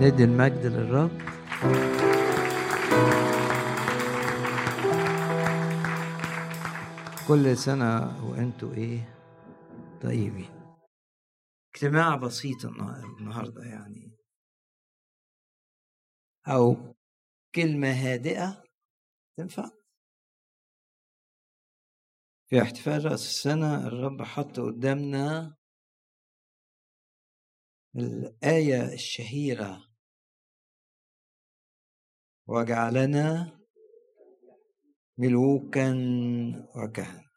ندي المجد للرب. كل سنة وأنتوا إيه؟ طيبين. اجتماع بسيط النهاردة يعني. أو كلمة هادئة تنفع؟ في احتفال رأس السنة الرب حط قدامنا الآية الشهيرة. وجعلنا ملوكا وكهنة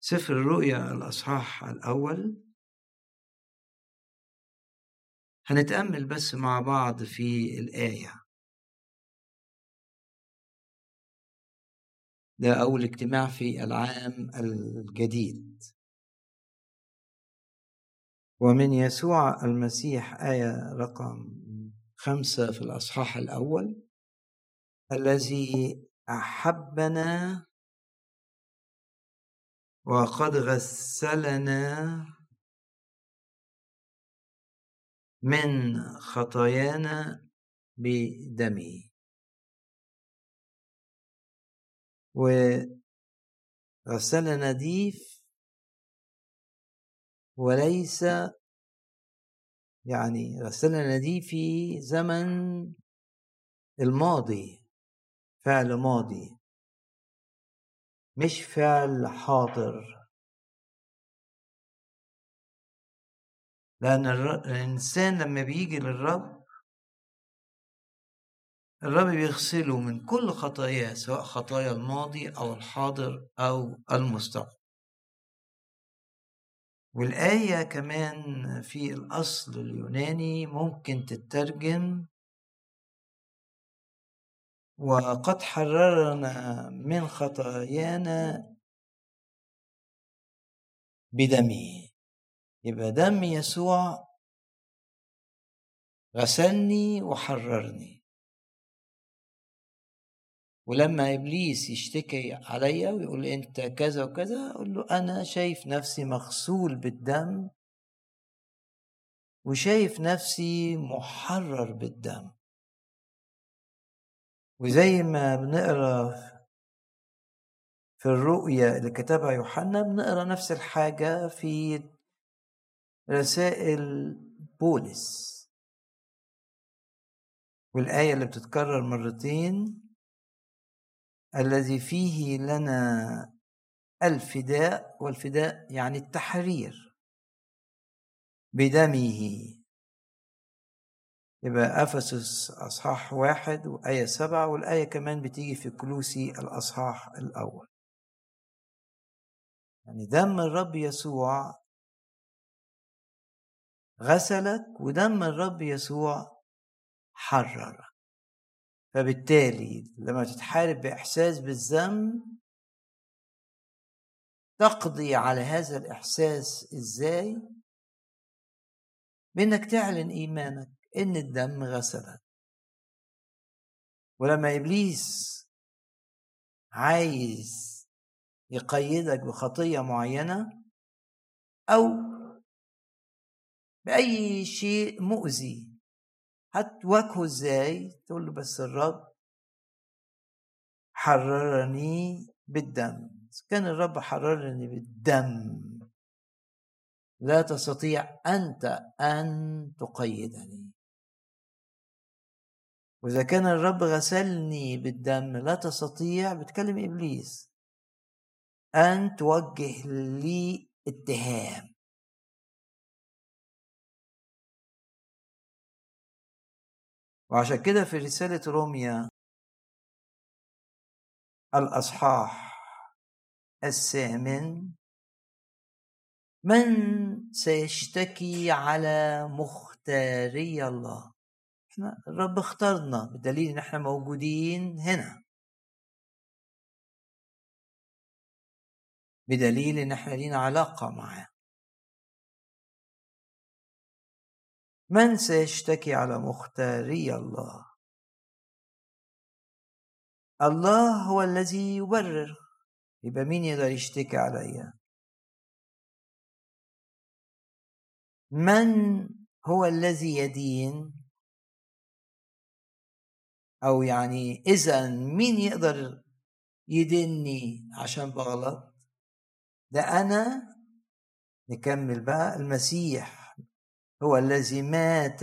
سفر الرؤيا الأصحاح الأول. هنتأمل بس مع بعض في الآية. ده أول اجتماع في العام الجديد. ومن يسوع المسيح آية رقم خمسة في الأصحاح الأول. الذي أحبنا وقد غسلنا من خطايانا بدمه. وغسلنا نظيف وليس يعني غسلنا نظيف في زمن الماضي فعل ماضي. مش فعل حاضر. لأن الإنسان لما بيجي للرب الرب بيغسله من كل خطاياه سواء خطايا الماضي أو الحاضر أو المستقبل. والآية كمان في الأصل اليوناني ممكن تترجم وقد حررنا من خطايانا بدمه يبقى دم يسوع غسلني وحررني. ولما إبليس يشتكي عليا ويقول أنت كذا وكذا أقول له أنا شايف نفسي مغسول بالدم وشايف نفسي محرر بالدم. وزي ما بنقرأ في الرؤيا اللي كتبها يوحنا بنقرأ نفس الحاجة في رسائل بولس. والآية اللي بتتكرر مرتين الذي فيه لنا الفداء والفداء يعني التحرير بدمه. يبقى أفسس أصحاح واحد وآية سبعة والآية كمان بتيجي في كلوسي الأصحاح الأول. يعني دم الرب يسوع غسلك ودم الرب يسوع حررك. فبالتالي لما تتحارب بإحساس بالذنب تقضي على هذا الإحساس إزاي؟ بإنك تعلن إيمانك إن الدم غسلك ولما إبليس عايز يقيدك بخطية معينة أو بأي شيء مؤذي هتواجهه إزاي؟ تقول له بس الرب حررني بالدم. كان الرب حررني بالدم لا تستطيع أنت أن تقيدني. وإذا كان الرب غسلني بالدم لا تستطيع بتكلم إبليس أن توجه لي اتهام. وعشان كده في رسالة روميا الأصحاح الثامن من سيشتكي على مختاري الله؟ إحنا الرب اختارنا بدليل إن إحنا موجودين هنا. بدليل إن إحنا لينا علاقة معاه. من سيشتكي على مختاري الله؟ الله هو الذي يبرر. يبقى مين يقدر يشتكي عليا من هو الذي يدين؟ أو يعني إذا مين يقدر يدني عشان بغلط؟ ده أنا. نكمل بقى. المسيح. هو الذي مات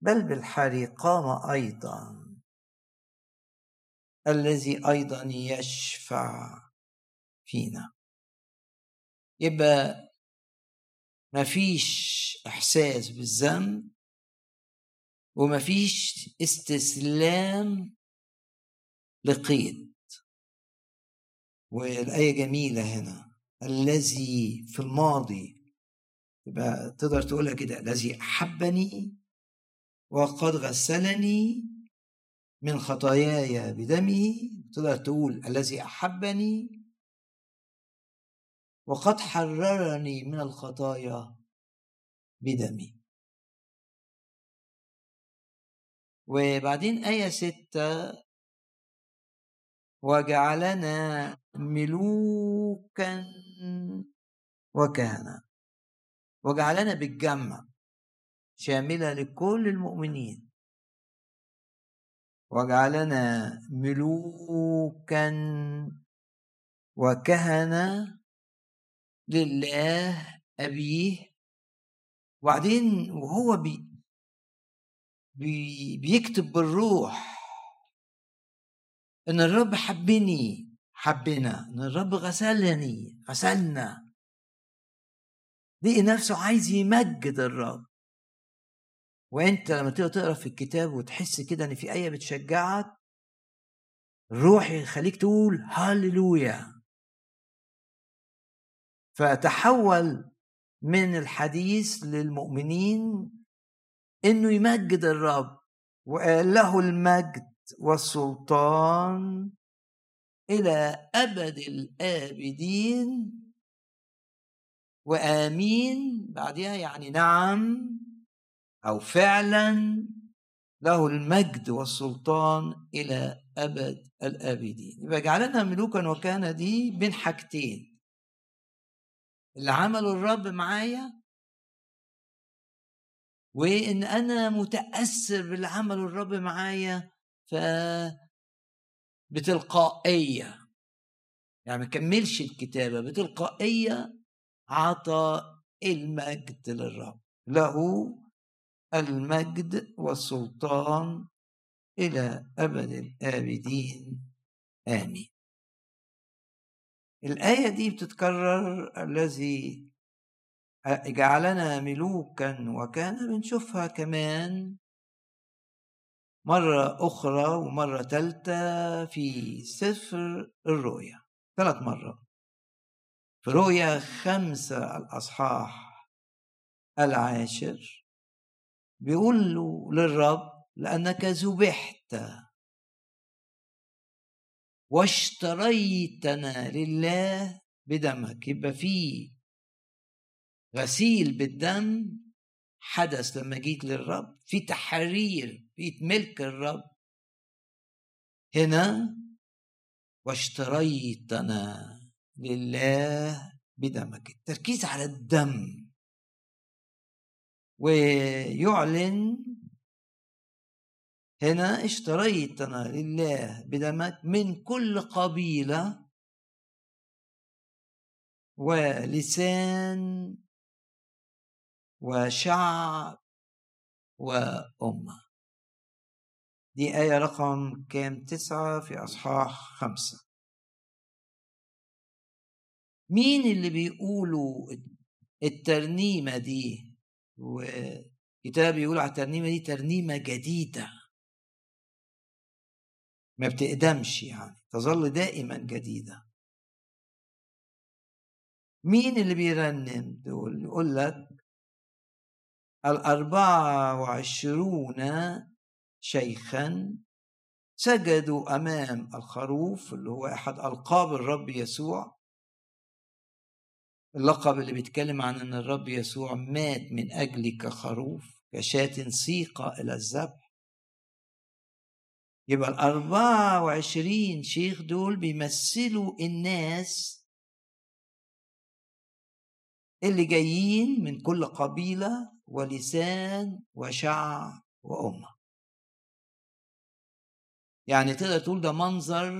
بل بالحري قام أيضا. الذي أيضا يشفع فينا. يبقى مفيش إحساس بالذنب ومفيش استسلام لقيد. والآية جميلة هنا. الذي في الماضي يبقى تقدر تقولها كده الذي أحبني وقد غسلني من خطاياي بدمه. تقدر تقول الذي أحبني وقد حررني من الخطايا بدمي. وبعدين آية ستة وجعلنا ملوكا وكهنة. وجعلنا بالجمع شاملة لكل المؤمنين. وجعلنا ملوكا وكهنة لله أبيه. وبعدين وهو بي بي بيكتب بالروح إن الرب حبني حبنا إن الرب غسلني غسلنا. لقي نفسه عايز يمجد الرب. وانت لما تقرأ في الكتاب وتحس كده إن في آية بتشجعك الروح يخليك تقول هاللويا فتحول من الحديث للمؤمنين إنه يمجد الرب وقال له المجد والسلطان إلى أبد الآبدين وآمين بعدها يعني نعم أو فعلا له المجد والسلطان إلى أبد الآبدين. يبقى جعلنا ملوكا وكان دي بين حاجتين. اللي عمله الرب معايا وإن أنا متأثر باللي عمله الرب معايا ف بتلقائية. يعني ما كملش الكتابة بتلقائية عطى المجد للرب. له المجد والسلطان إلى أبد الآبدين. آمين. الآية دي بتتكرر الذي جعلنا ملوكا وكان بنشوفها كمان مرة أخرى ومرة ثالثة في سفر الرؤيا. ثلاث مرات. في رؤيا خمسة الأصحاح العاشر بيقول له للرب لأنك ذبحت واشتريتنا لله بدمك. يبقى في غسيل بالدم حدث لما جيت للرب في تحرير في ملك الرب هنا واشتريتنا لله بدمك. التركيز على الدم. ويعلن هنا اشتريتنا لله بدمك من كل قبيلة ولسان وشعب وأمة. دي آية رقم كام؟ تسعة في أصحاح خمسة. مين اللي بيقولوا الترنيمة دي؟ وكتاب يقول على الترنيمة دي ترنيمة جديدة. ما بتقدمش يعني تظل دائما جديدة. مين اللي بيرنم دول؟ يقول لك الأربعة وعشرون شيخا سجدوا أمام الخروف اللي هو أحد ألقاب الرب يسوع اللقب اللي بيتكلم عن أن الرب يسوع مات من أجلك كخروف كشاة سيقة إلى الذبح. يبقى الأربعة وعشرين شيخ دول بيمثلوا الناس اللي جايين من كل قبيلة ولسان وشعب وأمة. يعني تقدر تقول ده منظر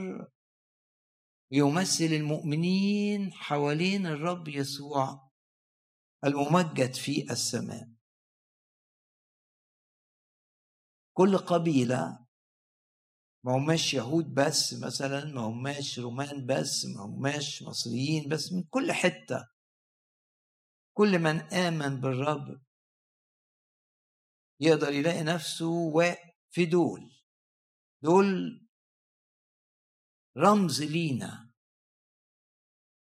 يمثل المؤمنين حوالين الرب يسوع الممجد في السماء. كل قبيلة ما هماش يهود بس مثلا ما هماش رومان بس ما هماش مصريين بس من كل حتة. كل من آمن بالرب يقدر يلاقي نفسه في دول. دول رمز لينا.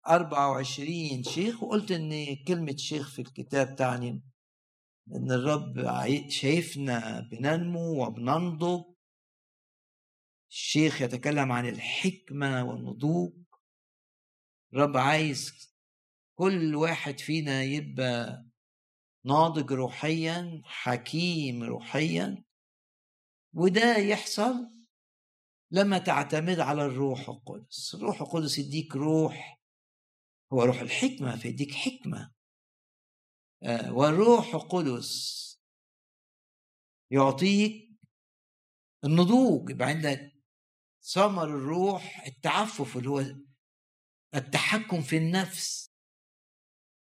24 شيخ وقلت إن كلمة شيخ في الكتاب تعني إن الرب شايفنا بننمو وبننضج. الشيخ يتكلم عن الحكمة والنضوج. الرب عايز كل واحد فينا يبقى ناضج روحيا حكيم روحيا. وده يحصل لما تعتمد على الروح القدس. الروح القدس يديك روح هو روح الحكمة فيديك حكمة. آه، والروح القدس يعطيك النضوج يبقى عندك ثمر الروح التعفف اللي هو التحكم في النفس.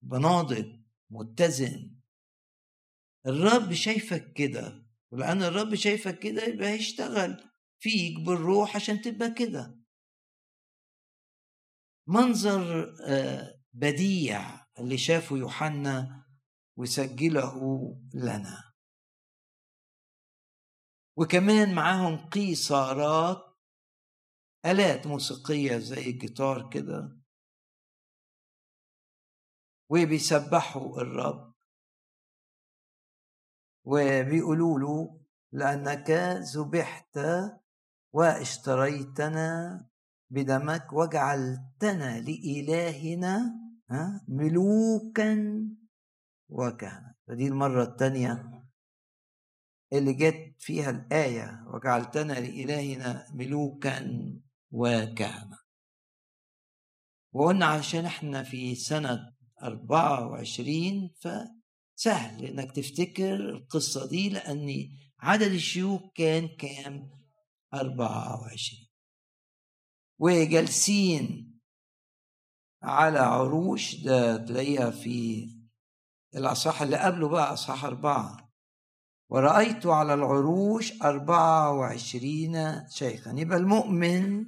بناضج متزن. الرب شايفك كده ولأن الرب شايفك كده يبقى هيشتغل فيك بالروح عشان تبقى كده. منظر آه، بديع اللي شافه يوحنا وسجله لنا. وكمان معاهم قيصارات آلات موسيقية زي الجيتار كده. وبيسبحوا الرب. وبيقولوا له لأنك ذبحت واشتريتنا بدمك وجعلتنا لإلهنا ملوكا وكهنة. فدي المرة الثانية اللي جت فيها الآية وجعلتنا لإلهنا ملوكا وكهنة. وقلنا عشان إحنا في سنة 24 فسهل إنك تفتكر القصة دي لأن عدد الشيوخ كان كام؟ 24 وجالسين على عروش ده تلاقيها في الأصحاح اللي قبله بقى أصحاح أربعة. ورأيت على العروش أربعة وعشرين شيخا. يبقى المؤمن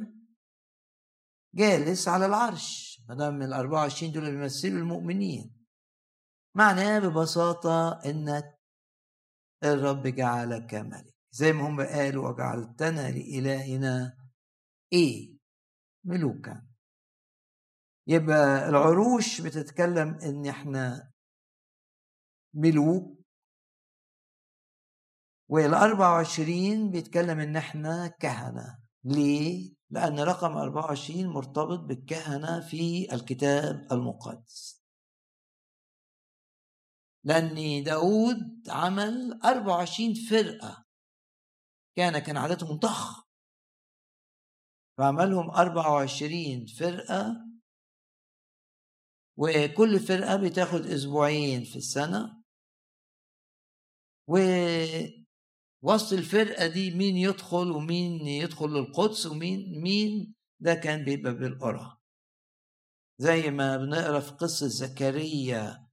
جالس على العرش ما دام ال 24 دول بيمثلوا المؤمنين. معناه ببساطة إنك الرب جعلك ملك. زي ما هم قالوا وجعلتنا لإلهنا إيه؟ ملوكا يبقى العروش بتتكلم إن إحنا ملوك. وال 24 بيتكلم إن إحنا كهنة. ليه؟ لأن رقم 24 مرتبط بالكهنة في الكتاب المقدس. لأن داود عمل 24 فرقة. كان كان عددهم ضخم فعملهم 24 فرقة وكل فرقة بتاخد أسبوعين في السنة. ووسط الفرقة دي مين يدخل ومين يدخل للقدس ومين مين ده كان بيبقى بالقرى. زي ما بنقرأ في قصة زكريا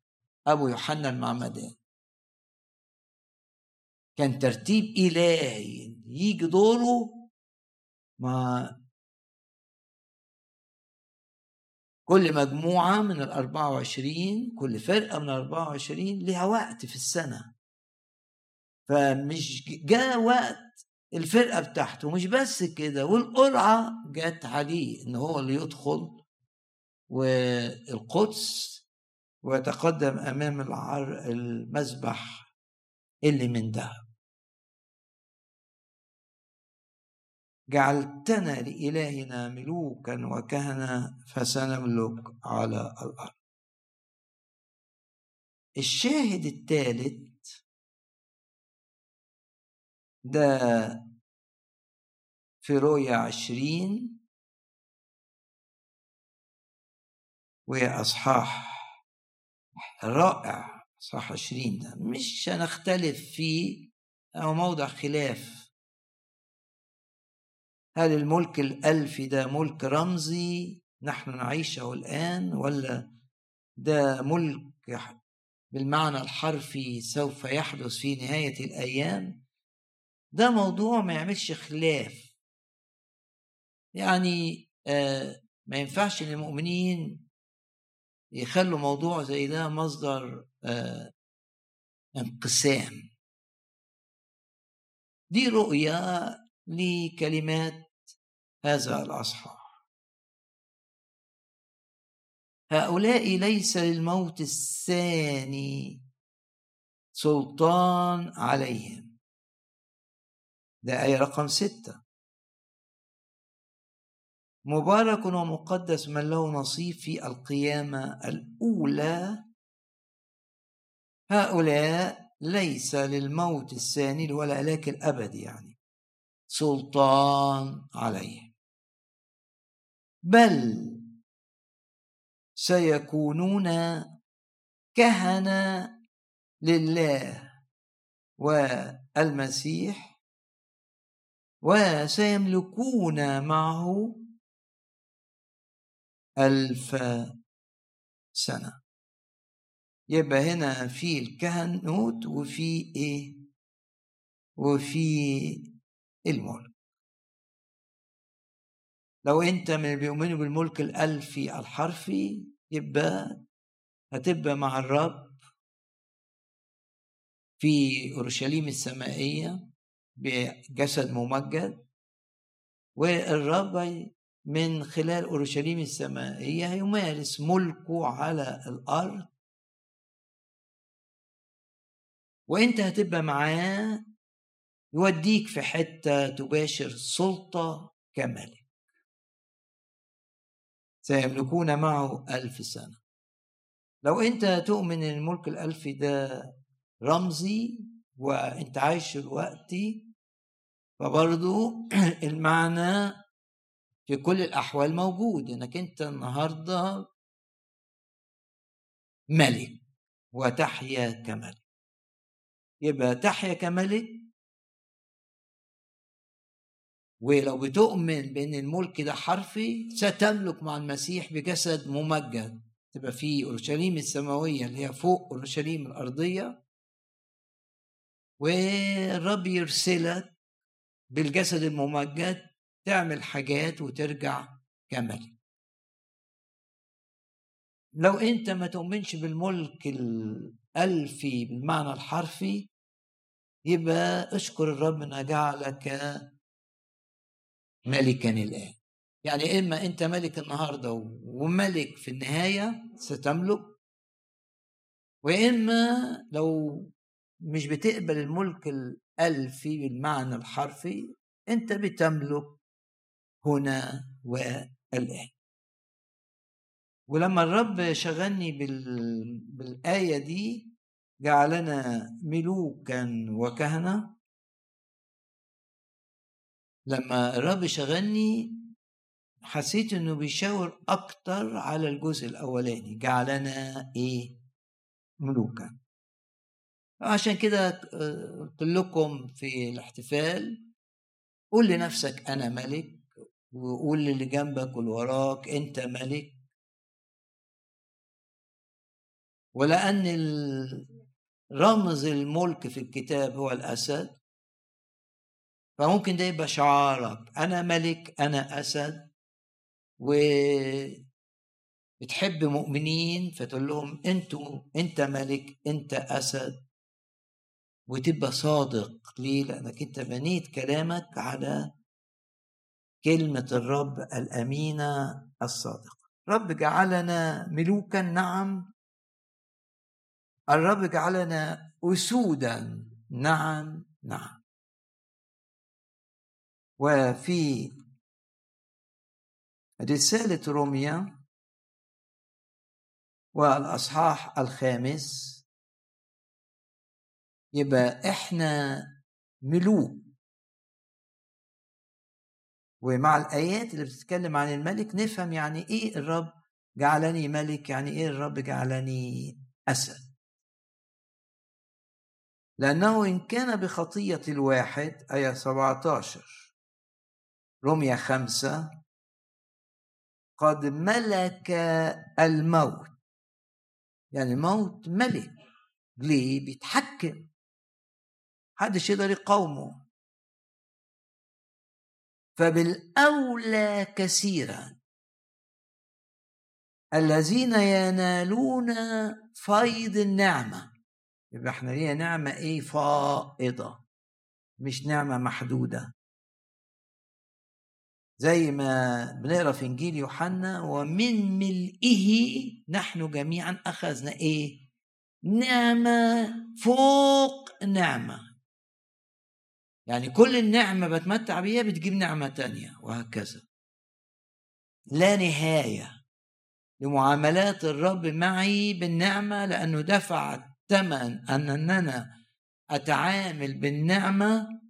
أبو يوحنا المعمدان. كان ترتيب إلهي يجي دوره مع كل مجموعة من الأربعة وعشرين كل فرقة من الأربعة وعشرين لها وقت في السنة. فمش جاء وقت الفرقة بتاعته مش بس كده والقرعة جت عليه إن هو اللي يدخل والقدس ويتقدم العر المذبح اللي من ذهب. جعلتنا لإلهنا ملوكا وكهنة فسنملك على الأرض. الشاهد الثالث ده في رؤيا عشرين وأصحاح رائع صح عشرين ده. مش هنختلف فيه أو موضع خلاف. هل الملك الألفي ده ملك رمزي نحن نعيشه الآن ولا ده ملك بالمعنى الحرفي سوف يحدث في نهاية الأيام؟ ده موضوع ما يعملش خلاف. يعني آه ما ينفعش ان المؤمنين يخلوا موضوع زي ده مصدر آه انقسام. دي رؤية لكلمات هذا الأصحاح. هؤلاء ليس للموت الثاني سلطان عليهم. ده آية رقم ستة. مبارك ومقدس من له نصيب في القيامة الأولى. هؤلاء ليس للموت الثاني ولا هلاك الأبد يعني. سلطان عليه بل سيكونون كهنة لله والمسيح وسيملكون معه ألف سنة. يبقى هنا في الكهنوت وفي إيه؟ وفي الملك. لو انت من اللي بيؤمنوا بالملك الالفي الحرفي يبقى هتبقى مع الرب في أورشليم السمائية بجسد ممجد والرب من خلال أورشليم السمائية يمارس ملكه على الأرض. وانت هتبقى معاه يوديك في حتة تباشر سلطة كملك سيملكون معه ألف سنة. لو أنت تؤمن أن الملك الألفي ده رمزي وأنت عايش دلوقتي فبرضو المعنى في كل الأحوال موجود أنك أنت النهاردة ملك وتحيا كملك يبقى تحيا كملك ولو بتؤمن بأن الملك ده حرفي ستملك مع المسيح بجسد ممجد. تبقى في أورشليم السماوية اللي هي فوق أورشليم الأرضية. والرب يرسلك بالجسد الممجد تعمل حاجات وترجع كملك لو أنت ما تؤمنش بالملك الألفي بالمعنى الحرفي يبقى اشكر الرب إن جعلك ملكا الآن. يعني إما أنت ملك النهاردة وملك في النهاية ستملك وإما لو مش بتقبل الملك الألفي بالمعنى الحرفي أنت بتملك هنا والآن. ولما الرب شغلني بال... بالآية دي جعلنا ملوكا وكهنة لما الرب شغلني حسيت إنه بيشاور أكتر على الجزء الأولاني جعلنا إيه؟ ملوكا عشان كده قلت لكم في الاحتفال قول لنفسك أنا ملك وقول للي جنبك واللي وراك أنت ملك. ولأن رمز الملك في الكتاب هو الأسد فممكن ده يبقى شعارك أنا ملك أنا أسد و بتحب مؤمنين فتقول لهم أنتوا أنت ملك أنت أسد وتبقى صادق. ليه؟ لأنك أنت بنيت كلامك على كلمة الرب الأمينة الصادقة. رب جعلنا ملوكا نعم. الرب جعلنا أسودا نعم نعم. وفي رسالة روميا والأصحاح الخامس يبقى إحنا ملوك ومع الآيات اللي بتتكلم عن الملك نفهم يعني إيه الرب جعلني ملك يعني إيه الرب جعلني أسد. لأنه إن كان بخطية الواحد آية 17 رمية خمسة. قد ملك الموت. يعني الموت ملك. ليه؟ بيتحكم. محدش يقدر يقاومه. فبالأولى كثيرا. الذين ينالون فيض النعمة. يبقى إحنا لينا نعمة إيه؟ فائضة. مش نعمة محدودة. زي ما بنقرأ في إنجيل يوحنا ومن ملئه نحن جميعا أخذنا إيه؟ نعمة فوق نعمة. يعني كل النعمة بتمتع بيها بتجيب نعمة تانية وهكذا. لا نهاية لمعاملات الرب معي بالنعمة لأنه دفع الثمن أننا أتعامل بالنعمة.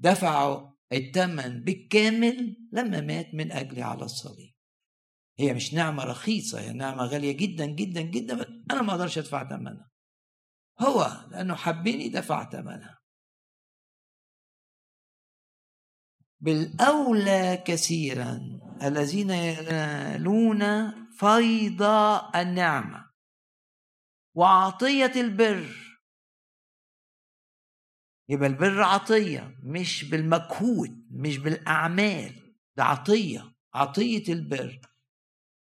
دفعوا الثمن بالكامل لما مات من أجلي على الصليب. هي مش نعمة رخيصة هي نعمة غالية جدا جدا جدا أنا ما أقدرش أدفع ثمنها هو لأنه حبني دفع ثمنها بالأولى كثيرا الذين ينالون فيض النعمة وعطية البر. يبقى البر عطية مش بالمجهود مش بالأعمال ده عطية عطية البر.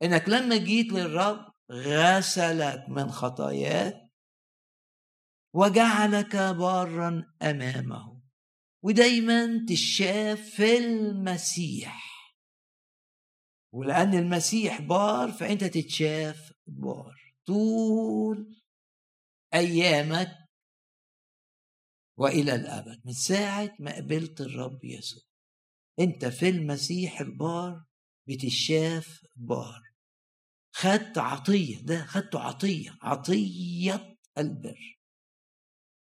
إنك لما جيت للرب غسلك من خطاياك وجعلك بارا أمامه. ودايما تشاف في المسيح. ولأن المسيح بار فأنت تتشاف بار. طول أيامك وإلى الأبد من ساعة ما قبلت الرب يسوع. أنت في المسيح البار بتشاف بار. خدت عطية ده خدته عطية عطية البر.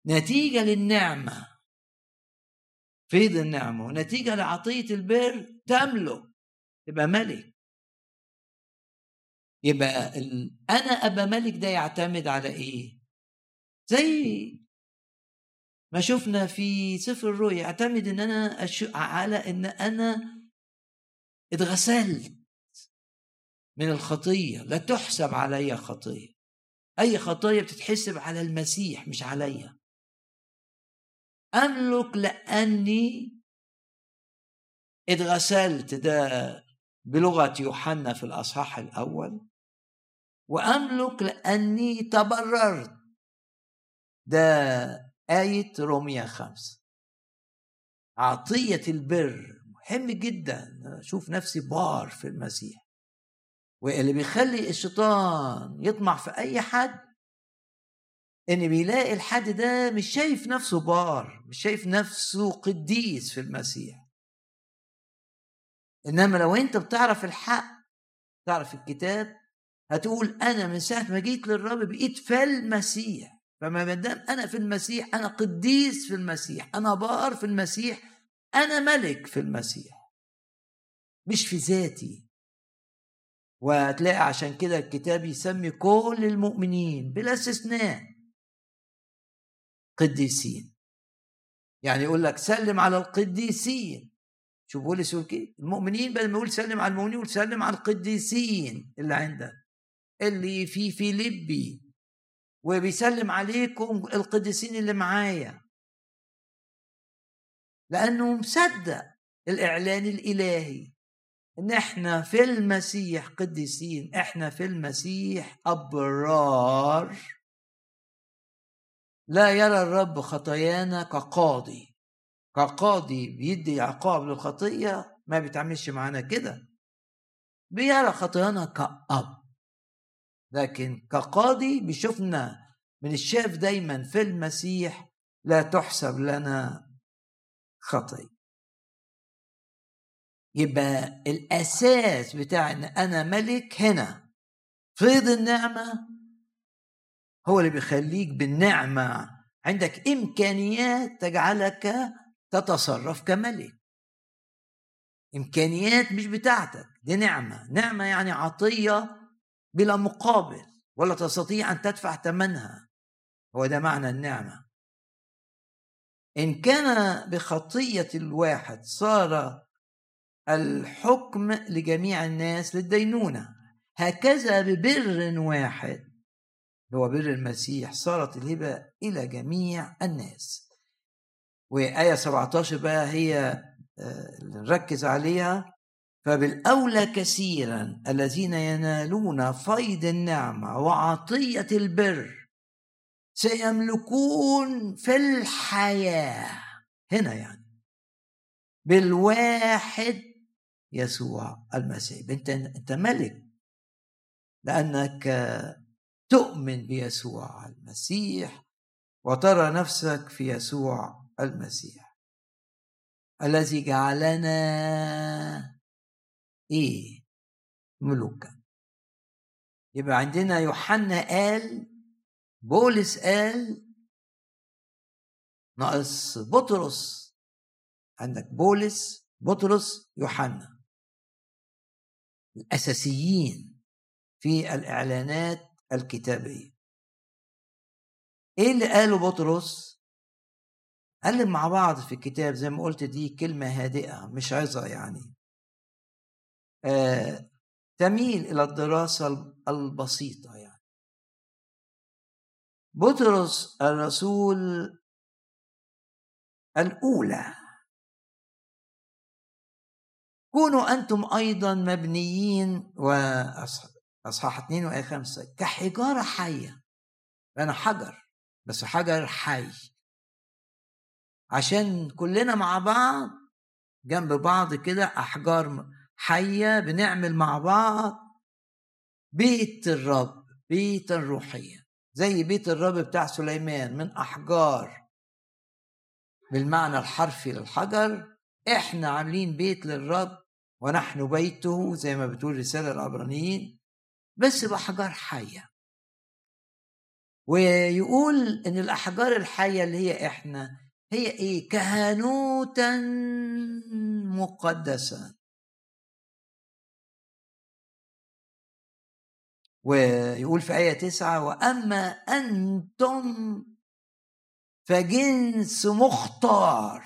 نتيجة للنعمة. فيض النعمة؟ ونتيجة لعطية البر تملك تبقى ملك. يبقى أنا ابقى ملك ده يعتمد على إيه؟ زي ما شفنا في سفر الرؤيا اعتمد إن أنا. على إن أنا اتغسلت من الخطية. لا تحسب علي خطية. أي خطية بتتحسب على المسيح مش عليا أملك لأني اتغسلت. ده بلغة يوحنا في الأصحاح الأول. وأملك لأني تبررت. ده آية روميا خمسة. عطية البر مهم جدا. أشوف نفسي بار في المسيح. واللي بيخلي الشيطان يطمع في أي حد إن بيلاقي الحد ده مش شايف نفسه بار مش شايف نفسه قديس في المسيح. إنما لو أنت بتعرف الحق تعرف الكتاب هتقول أنا من ساعة ما جيت للرب بقيت في المسيح. فما دام أنا في المسيح أنا قديس في المسيح أنا بار في المسيح أنا ملك في المسيح. مش في ذاتي. وهتلاقي عشان كده الكتاب يسمي كل المؤمنين بلا استثناء قديسين. يعني يقول لك سلم على القديسين. شوف بولس يقول كده المؤمنين بدل ما يقول سلم على المؤمنين يقول سلم على القديسين اللي عندك. اللي في فيليبي وبيسلم عليكم القديسين اللي معايا. لأنه مصدق الإعلان الإلهي إن إحنا في المسيح قديسين إحنا في المسيح أبرار. لا يرى الرب خطايانا كقاضي. كقاضي بيدي عقاب للخطية ما بيتعاملش معانا كده. بيرى خطايانا كأب. لكن كقاضي بيشوفنا من الشاف دايما في المسيح لا تحسب لنا خطية يبقى الأساس بتاع إن أنا ملك هنا فيض النعمة هو اللي بيخليك بالنعمة. عندك إمكانيات تجعلك تتصرف كملك. إمكانيات مش بتاعتك دي نعمة. نعمة يعني عطية بلا مقابل ولا تستطيع أن تدفع ثمنها. هو ده معنى النعمة. إن كان بخطية الواحد صار الحكم لجميع الناس للدينونة. هكذا ببر واحد هو بر المسيح صارت الهبة إلى جميع الناس. وآية 17 بقى هي آه، نركز عليها. فبالأولى كثيرا الذين ينالون فيض النعمة وعطية البر سيملكون في الحياة. هنا يعني. بالواحد يسوع المسيح. أنت أنت ملك. لأنك تؤمن بيسوع المسيح وترى نفسك في يسوع المسيح. الذي جعلنا إيه؟ ملوكا يبقى عندنا يوحنا قال بولس قال ناقص بطرس. عندك بولس بطرس يوحنا. الأساسيين في الإعلانات الكتابية. إيه اللي قاله بطرس؟ قال مع بعض في الكتاب زي ما قلت دي كلمة هادئة مش عظة يعني. تميل إلى الدراسة البسيطة يعني. بطرس الرسول الأولى. كونوا أنتم أيضا مبنيين وأصحاح اثنين وآية خمسة كحجارة حية. أنا حجر بس حجر حي. عشان كلنا مع بعض جنب بعض كده أحجار حية بنعمل مع بعض بيت الرب بيتا روحيا زي بيت الرب بتاع سليمان من أحجار. بالمعنى الحرفي للحجر إحنا عاملين بيت للرب ونحن بيته زي ما بتقول رسالة العبرانيين بس بأحجار حية. ويقول إن الأحجار الحية اللي هي إحنا هي إيه؟ كهنوتا مقدسا. ويقول في آية تسعة وأما أنتم فجنس مختار.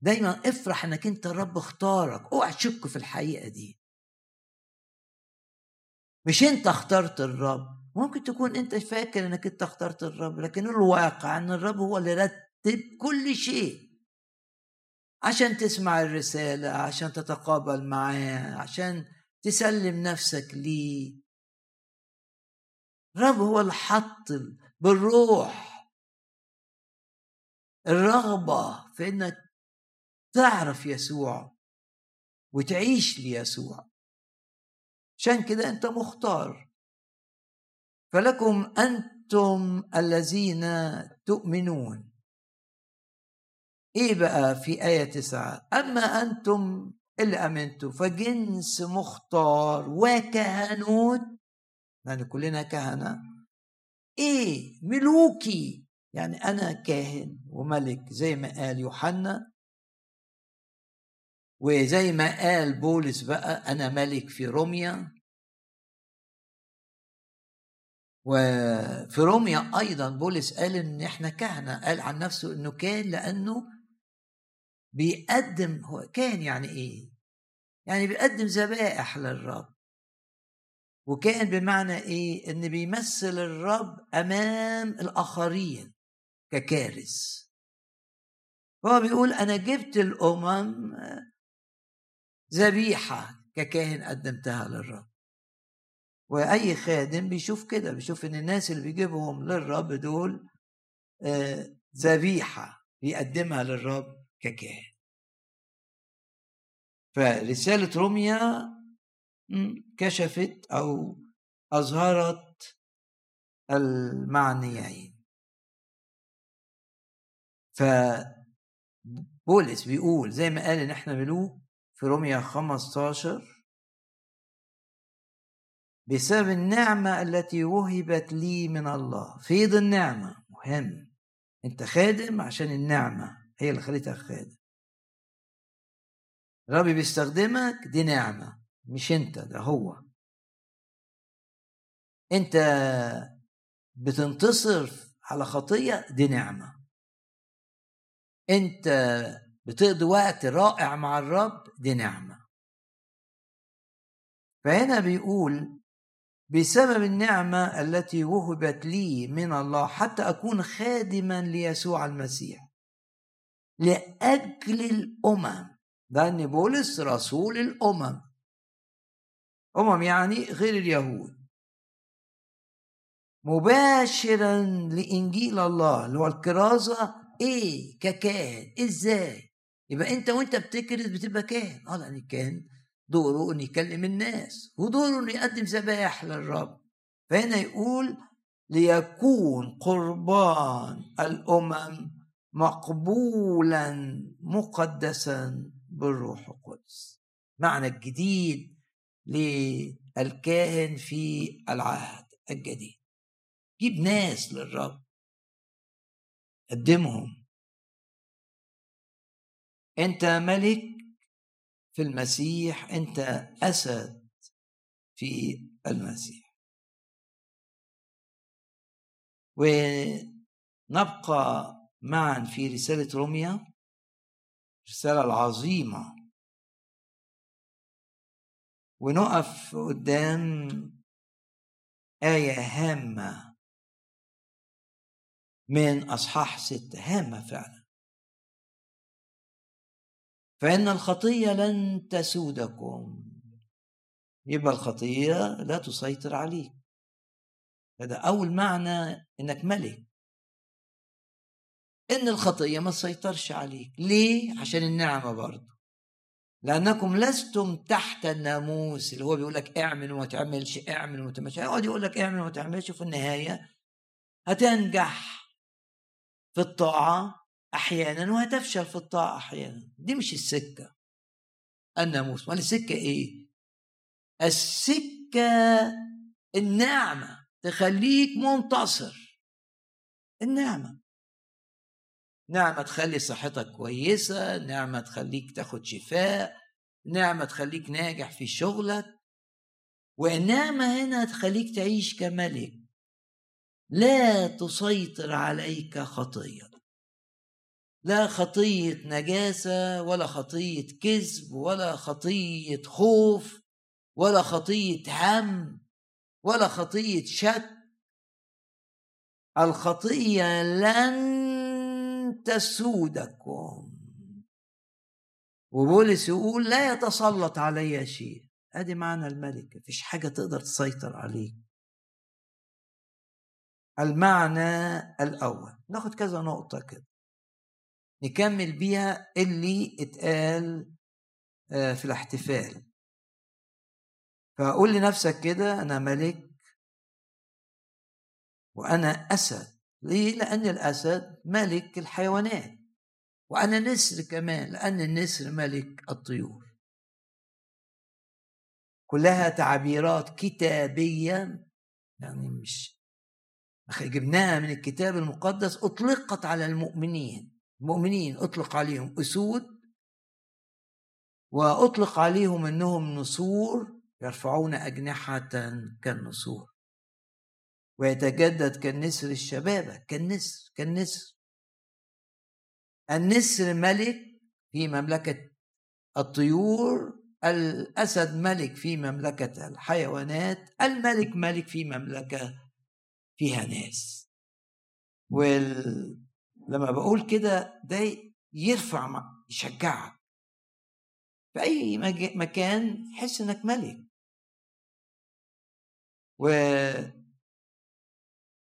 دايما افرح إنك أنت الرب اختارك. اوعى تشك في الحقيقة دي. مش أنت اخترت الرب. ممكن تكون أنت فاكر إنك أنت اخترت الرب لكن الواقع إن الرب هو اللي رتب كل شيء. عشان تسمع الرسالة عشان تتقابل معاه عشان تسلم نفسك ليه. الرب هو اللي بالروح. الرغبة في إنك تعرف يسوع وتعيش ليسوع. عشان كده أنت مختار. فلكم أنتم الذين تؤمنون. إيه بقى في آية تسعة؟ أما أنتم اللي أمنتوا فجنس مختار وكهنوت يعني كلنا كهنة. إيه؟ ملوكي! يعني أنا كاهن وملك زي ما قال يوحنا. وزي ما قال بولس بقى أنا ملك في روميا. وفي روميا أيضا بولس قال إن إحنا كهنة. قال عن نفسه إنه كان لأنه بيقدم هو كان يعني إيه؟ يعني بيقدم ذبائح للرب. وكان بمعنى إيه؟ إن بيمثل الرب أمام الآخرين ككارث. هو بيقول أنا جبت الأمم ذبيحة ككاهن قدمتها للرب. وأي خادم بيشوف كده بيشوف إن الناس اللي بيجيبهم للرب دول آه، ذبيحة بيقدمها للرب ككاهن. فرسالة روميا كشفت أو أظهرت المعنيين. فبولس بيقول زي ما قال إن إحنا ملوك في روميا 15 بسبب النعمة التي وهبت لي من الله. فيض النعمة مهم. أنت خادم عشان النعمة هي اللي خليتك خادم. الرب بيستخدمك دي نعمة. مش أنت ده هو. أنت بتنتصر على خطية دي نعمة. أنت بتقضي وقت رائع مع الرب دي نعمة. فهنا بيقول بسبب النعمة التي وهبت لي من الله حتى أكون خادما ليسوع المسيح. لأجل الأمم. ده إن بولس رسول الأمم. أمم يعني غير اليهود. مباشرا لإنجيل الله اللي هو الكرازة إيه؟ ككاهن. إزاي؟ يبقى أنت وأنت بتكرز بتبقى كاهن. آه لأن الكاهن دوره إنه يكلم الناس ودوره إنه يقدم ذبائح للرب. فهنا يقول ليكون قربان الأمم مقبولا مقدسا بالروح القدس. معنى الجديد للكاهن في العهد الجديد. جيب ناس للرب. قدمهم. أنت ملك في المسيح أنت أسد في المسيح. ونبقى معا في رسالة روميا الرساله العظيمة ونقف قدام آية هامة من أصحاح ستة. هامة فعلا. فإن الخطية لن تسودكم. يبقى الخطية لا تسيطر عليك. هذا أول معنى إنك ملك. إن الخطية ما تسيطرش عليك. ليه؟ عشان النعمة برضه. لأنكم لستم تحت الناموس اللي هو بيقول لك اعمل وما تعملش اعمل وما تعملش. يقعد يقول لك اعمل وما تعملش وفي النهاية هتنجح في الطاعة أحيانا وهتفشل في الطاعة أحيانا. دي مش السكة. الناموس. ما السكة إيه؟ السكة النعمة تخليك منتصر. النعمة نعمة تخلي صحتك كويسة نعمة تخليك تاخد شفاء نعمة تخليك ناجح في شغلك. والنعمة هنا تخليك تعيش كملك. لا تسيطر عليك خطية. لا خطية نجاسة ولا خطية كذب ولا خطية خوف ولا خطية هم ولا خطية شك. الخطية لن تسودكم وبولس يقول لا يتسلط علي شيء. أدي معنى الملك مفيش حاجة تقدر تسيطر عليك. المعنى الأول. ناخد كذا نقطة كده. نكمل بيها اللي اتقال آه، في الاحتفال. فقول لنفسك كده أنا ملك وأنا أسد. ليه؟ لأن الأسد ملك الحيوانات وأنا نسر كمان لأن النسر ملك الطيور كلها تعبيرات كتابية يعني مش جبناها من الكتاب المقدس أطلقت على المؤمنين المؤمنين أطلق عليهم أسود وأطلق عليهم أنهم نسور يرفعون أجنحة كالنسور ويتجدد كالنسر الشبابة كالنسر كالنسر. النسر ملك في مملكة الطيور الأسد ملك في مملكة الحيوانات الملك ملك في مملكة فيها ناس. ولما بقول كده ده يرفع يشجعك. في أي مكان تحس إنك ملك.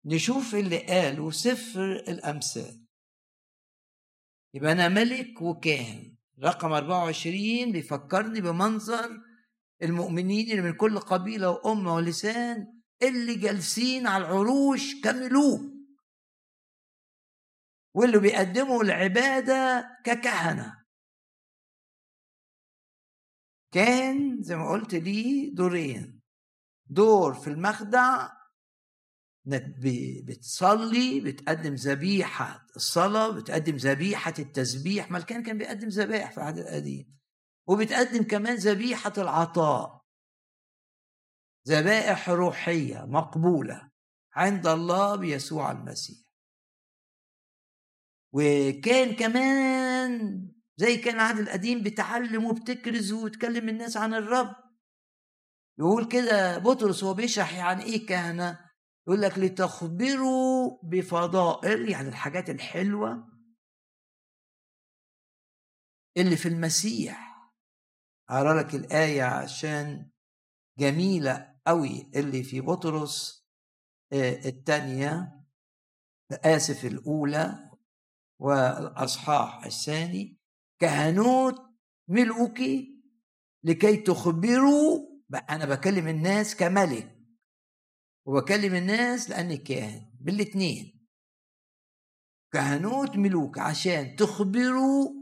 ونشوف اللي قاله سفر الأمثال. يبقى أنا ملك وكاهن. رقم 24 بيفكرني بمنظر المؤمنين اللي من كل قبيلة وأمة ولسان اللي جالسين على العروش كملوك. واللي بيقدموا العبادة ككهنة. كان زي ما قلت ليه دورين. دور في المخدع بتصلي بتقدم ذبيحة الصلاة بتقدم ذبيحة التسبيح ما كان كان بيقدم ذبائح في العهد القديم. وبتقدم كمان ذبيحة العطاء. ذبائح روحية مقبولة عند الله بيسوع المسيح. وكان كمان زي كان العهد القديم بتعلم وبتكرز وتكلم الناس عن الرب. يقول كده بطرس وهو بيشرح يعني إيه كهنة؟ يقول لك لتخبروا بفضائل يعني الحاجات الحلوة اللي في المسيح. اقرا لك الآية عشان جميلة قوي اللي في بطرس آه، الثانية اسف الأولى والأصحاح الثاني. كهنوت ملوكي لكي تخبروا أنا بكلم الناس كملك. وبكلم الناس لاني كاهن بالاثنين كهنوت ملوك عشان تخبروا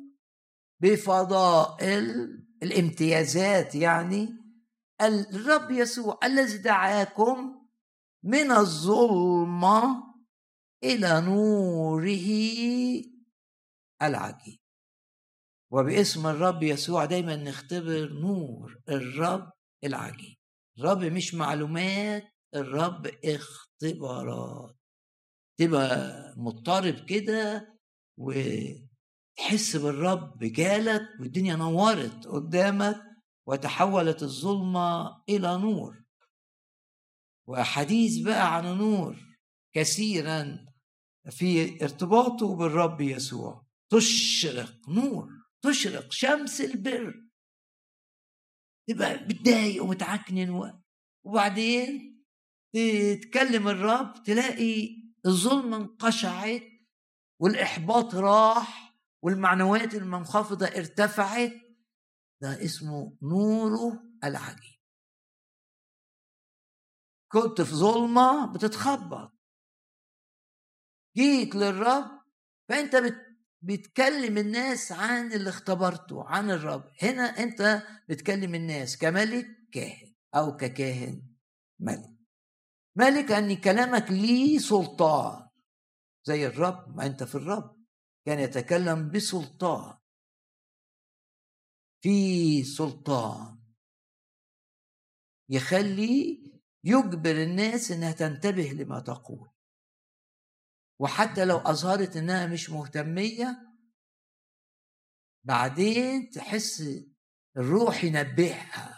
بفضائل الامتيازات يعني الرب يسوع الذي دعاكم من الظلمة إلى نوره العجيب. وباسم الرب يسوع دايما نختبر نور الرب العجيب. الرب مش معلومات الرب اختبارات. تبقى مضطرب كده وتحس بالرب جالك والدنيا نورت قدامك وتحولت الظلمة إلى نور. وأحاديث بقى عن نور كثيرا في ارتباطه بالرب يسوع. تشرق نور تشرق شمس البر. تبقى متضايق ومتعكنن وبعدين تتكلم الرب تلاقي الظلمة انقشعت والإحباط راح والمعنويات المنخفضة ارتفعت. ده اسمه نوره العجيب. كنت في ظلمة بتتخبط. جيت للرب فأنت بت بتكلم الناس عن اللي اختبرته عن الرب. هنا أنت بتكلم الناس كملك كاهن أو ككاهن ملك. ملك ان كلامك ليه سلطان. زي الرب ما أنت في الرب. كان يتكلم بسلطان. في سلطان. يخلي يجبر الناس إنها تنتبه لما تقول. وحتى لو أظهرت إنها مش مهتمية بعدين تحس الروح ينبهها.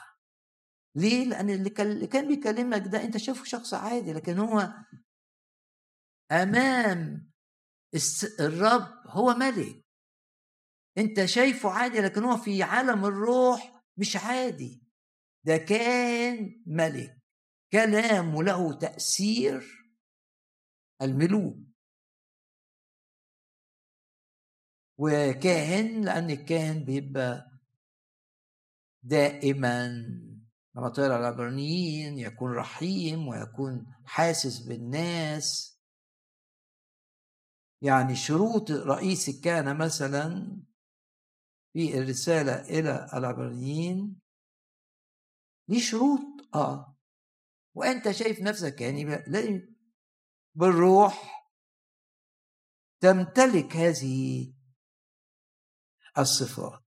ليه؟ لأن اللي كان بيكلمك ده أنت شايفه شخص عادي لكن هو أمام الرب هو ملك. أنت شايفه عادي لكن هو في عالم الروح مش عادي. ده كان ملك. كلامه له تأثير الملوك. وكاهن لأن الكاهن بيبقى دائما لما تقرا العبرانيين يكون رحيم ويكون حاسس بالناس. يعني شروط رئيس الكهنة مثلا في الرسالة إلى العبرانيين دي شروط آه. وأنت شايف نفسك يعني بالروح تمتلك هذه الصفات.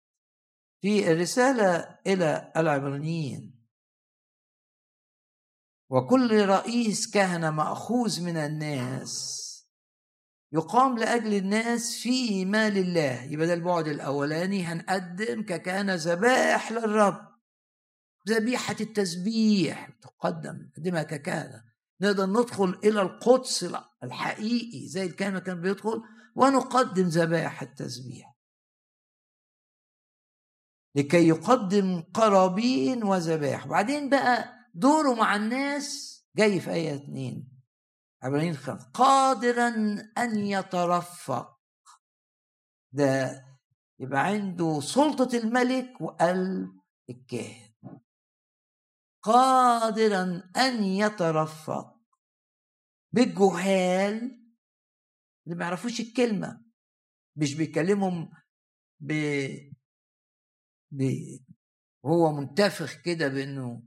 في الرسالة إلى العبرانيين وكل رئيس كهنة مأخوذ من الناس. يقام لأجل الناس في مال الله. يبقى ده البعد الأولاني. هنقدم ككهنة ذبائح للرب. ذبيحة التسبيح. تقدم نقدمها ككهنة نقدر ندخل إلى القدس الحقيقي زي الكهنة كان بيدخل ونقدم ذبائح التسبيح. لكي يقدم قرابين وذبائح وبعدين بقى دوره مع الناس جاي في آية اتنين عبرانيين خمسة. قادرا أن يترفق. ده يبقى عنده سلطة الملك وقلب الكاهن قادرا أن يترفق. بالجهال. اللي ما يعرفوش الكلمة. مش بيكلمهم ب وهو منتفخ كده بإنه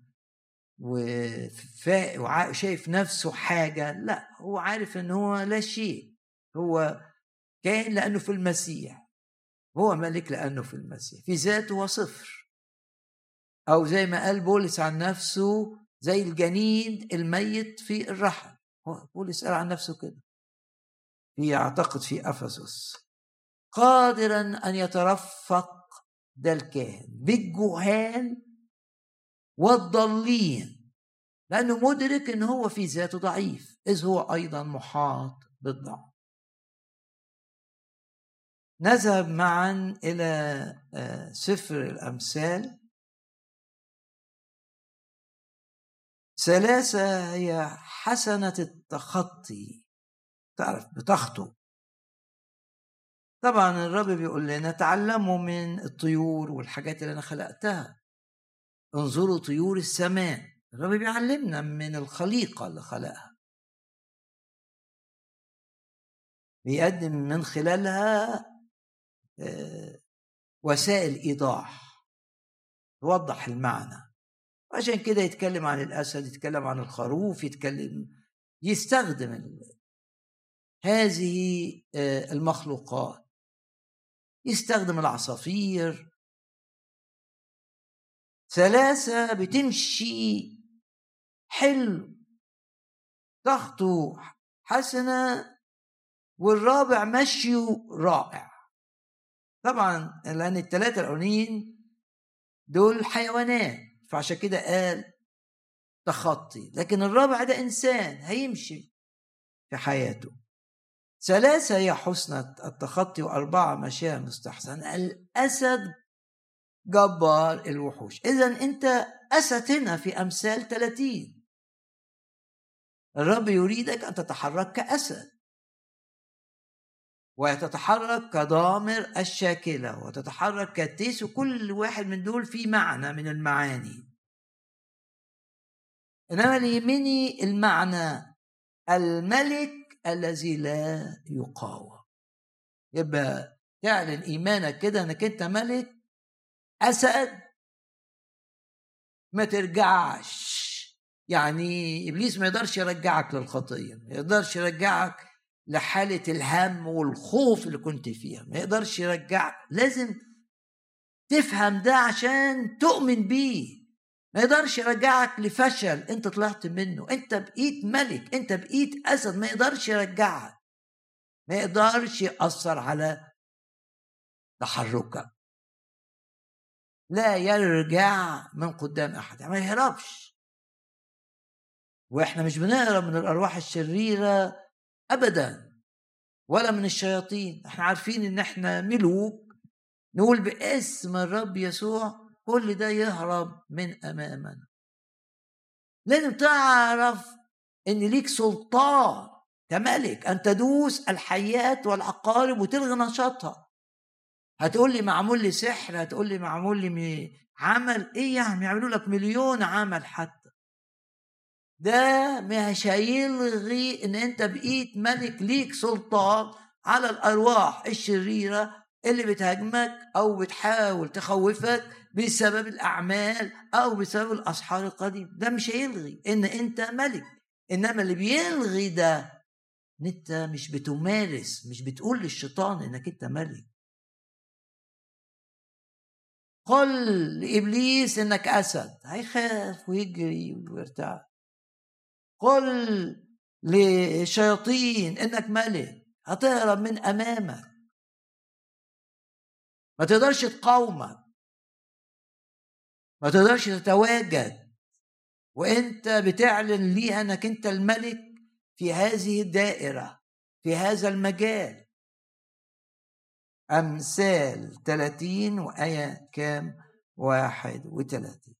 وشايف نفسه حاجة لا هو عارف إن هو لا شيء هو كائن لأنه في المسيح هو ملك لأنه في المسيح في ذاته هو صفر. أو زي ما قال بولس عن نفسه زي الجنين الميت في الرحم بولس قال عن نفسه كده. في أعتقد في أفسس. قادرا أن يترفق ده الكاهن. بالجهال والضالين لأنه مدرك إن هو في ذاته ضعيف إذ هو أيضا محاط بالضعف. نذهب معا إلى آه، سفر الأمثال. ثلاثة هي حسنة التخطي. تعرف بتخطو. طبعا الرب بيقول لنا تعلموا من الطيور والحاجات اللي أنا خلقتها. انظروا طيور السماء الرب بيعلمنا من الخليقة اللي خلقها. بيقدم من خلالها آه، وسائل إيضاح. توضح المعنى. عشان كده يتكلم عن الأسد يتكلم عن الخروف يتكلم يستخدم هذه آه، المخلوقات. يستخدم العصافير ثلاثة بتمشي. حلو. تخطو حسنة. والرابع مشيه رائع. طبعا لأن الثلاثة الأولين دول حيوانات فعشان كده قال تخطي. لكن الرابع ده إنسان هيمشي في حياته. ثلاثة هي حسنة التخطي وأربعة مشيها مستحسن. الأسد جبار الوحوش. إذا أنت أسد هنا في أمثال 30 الرب يريدك أن تتحرك كأسد. وتتحرك كضامر الشاكلة. وتتحرك كالتيس وكل واحد من دول فيه معنى من المعاني. إنما اللي يهمني المعنى. الملك الذي لا يقاوم. يبقى تعلن إيمانك كده إنك أنت ملك أسد ما ترجعش. يعني إبليس ما يقدرش يرجعك للخطية ما يقدرش يرجعك لحالة الهم والخوف اللي كنت فيها ما يقدرش يرجعك. لازم تفهم ده عشان تؤمن بيه. ما يقدرش يرجعك لفشل أنت طلعت منه. أنت بقيت ملك أنت بقيت أسد ما يقدرش يرجعك. ما يقدرش يأثر على تحركك. لا يرجع من قدام أحد يعني ما يهربش. وإحنا مش بنهرب من الأرواح الشريرة ابدا ولا من الشياطين. إحنا عارفين إن إحنا ملوك نقول باسم الرب يسوع كل ده يهرب من أمامنا. لازم تعرف إن ليك سلطان كملك أن تدوس الحيات والعقارب وتلغي نشاطها. هتقول لي معمول لي سحر هتقول لي معمول لي عمل إيه يعني؟ يعملوا لك مليون عمل حتى. ده مش هيلغي إن أنت بقيت ملك ليك سلطان على الأرواح الشريرة اللي بتهاجمك أو بتحاول تخوفك بسبب الأعمال أو بسبب الأسحار القديم ده مش هيلغي إن أنت ملك. إنما اللي بيلغي ده إن أنت مش بتمارس مش بتقول للشيطان إنك أنت ملك. قل لإبليس إنك أسد. هيخاف ويجري ويرتعد قل لشياطين إنك ملك. هتهرب من أمامك. ما تقدرش تقاومك. ما تقدرش تتواجد. وإنت بتعلن ليها إنك إنت الملك في هذه الدائرة في هذا المجال. أمثال 30 وآية كام؟ واحد وثلاثين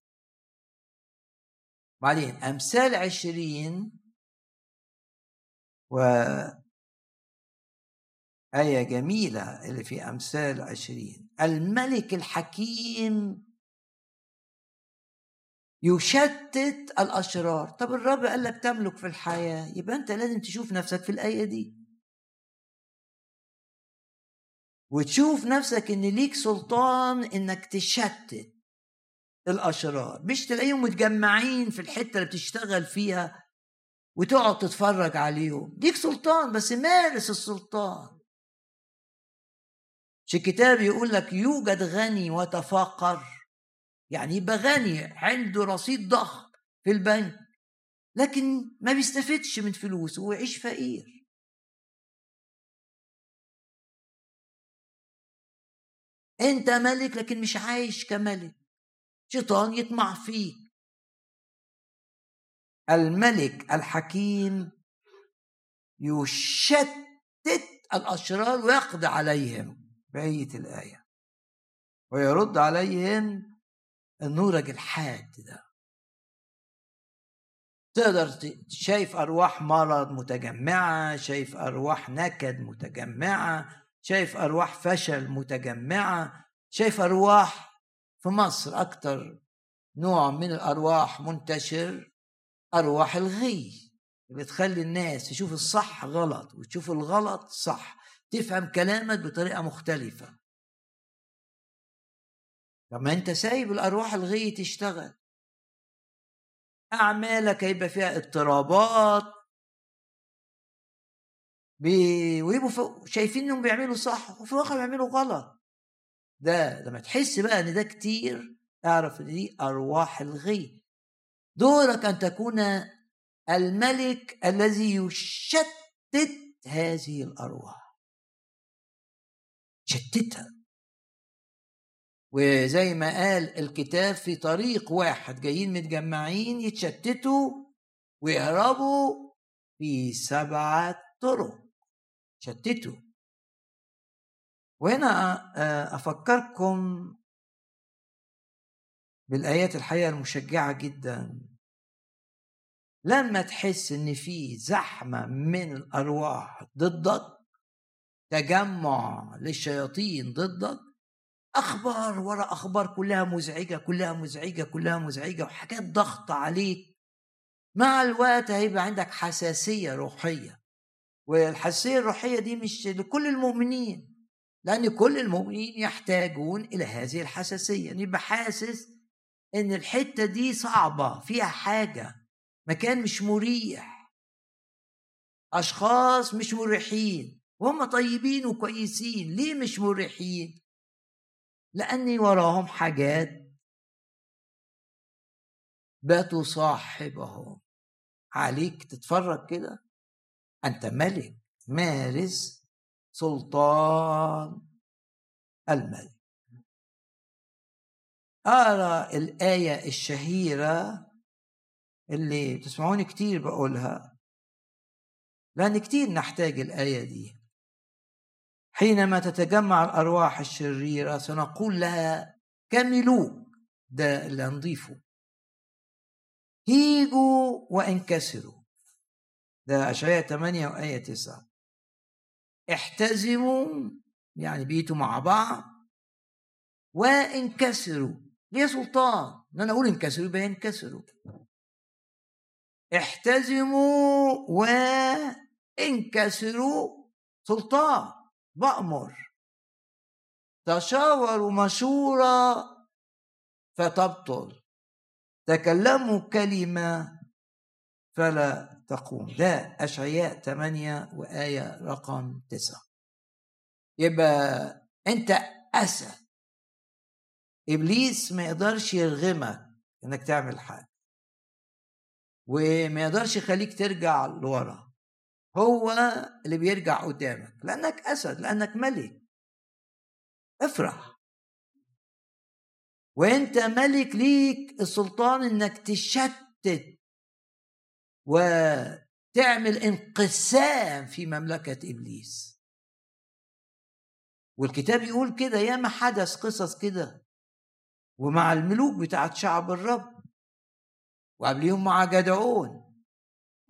بعدين أمثال عشرين و آية جميلة اللي في أمثال عشرين. الملك الحكيم يشتت الأشرار. طب الرب قال لك تملك في الحياة يبقى أنت لازم تشوف نفسك في الآية دي. وتشوف نفسك إن ليك سلطان إنك تشتت الأشرار. مش تلاقيهم متجمعين في الحتة اللي بتشتغل فيها وتقعد تتفرج عليهم. ديك سلطان بس مارس السلطان. مش الكتاب يقول لك يوجد غني وتفاقر يعني يبقى غني عنده رصيد ضخم في البنك لكن ما بيستفدش من فلوسه ويعيش فقير. أنت ملك لكن مش عايش كملك. شيطان يطمع فيك. الملك الحكيم يشتت الأشرار ويقضي عليهم. بقيه الآية. ويرد عليهم النورج الحاد ده. تقدر شايف أرواح مرض متجمعة شايف أرواح نكد متجمعة. شايف أرواح فشل متجمعة شايف أرواح في مصر أكتر نوع من الأرواح منتشر أرواح الغي اللي تخلي الناس تشوف الصح غلط وتشوف الغلط صح تفهم كلامك بطريقة مختلفة. لما أنت سايب الأرواح الغي تشتغل أعمالك هيبقى فيها اضطرابات بي... ويبقوا شايفين إنهم بيعملوا صح وفي الواقع بيعملوا غلط. ده لما تحس بقى إن ده كتير أعرف إن دي أرواح الغي. دورك أن تكون الملك الذي يشتت هذه الأرواح. شتتها. وزي ما قال الكتاب في طريق واحد جايين متجمعين يتشتتوا ويهربوا في سبعة طرق. شتتوا. وهنا أفكركم بالآيات الحقيقة المشجعة جدا. لما تحس إن في زحمة من الأرواح ضدك تجمع للشياطين ضدك أخبار ورا أخبار كلها مزعجة كلها مزعجة كلها مزعجة وحاجات ضغط عليك مع الوقت هيبقى عندك حساسية روحية. والحساسيه الروحية دي مش لكل المؤمنين لأن كل المؤمنين يحتاجون إلى هذه الحساسية. يعني يبقى حاسس إن الحتة دي صعبة فيها حاجة مكان مش مريح. أشخاص مش مريحين وهم طيبين وكويسين. ليه مش مريحين؟ لأني وراهم حاجات بتصاحبهم عليك تتفرج كده؟ أنت ملك مارس سلطان الملك. أرى الآية الشهيرة اللي بتسمعوني كتير بقولها لأن كتير نحتاج الآية دي. حينما تتجمع الأرواح الشريرة سنقول لها كملوك ده اللي هنضيفه. هيجوا وانكسروا ده أشعياء 8 وآية 9 احتزموا يعني بيتوا مع بعض. وانكسروا. ليه سلطان؟ إن أنا أقول انكسروا يبقى ينكسروا. احتزموا وانكسروا. سلطان. بأمر. تشاوروا مشورة. فتبطل. تكلموا كلمة. فلا تقوم. ده أشعياء 8 وآية رقم 9 يبقى أنت أسد إبليس ما يقدرش يرغمك إنك تعمل حاجة. وما يقدرش يخليك ترجع لورا. هو اللي بيرجع قدامك. لأنك أسد لأنك ملك. افرح. وأنت ملك ليك السلطان إنك تشتت. وتعمل انقسام في مملكة إبليس. والكتاب يقول كده ياما حدث قصص كده ومع الملوك بتاعت شعب الرب. وقبليهم مع جدعون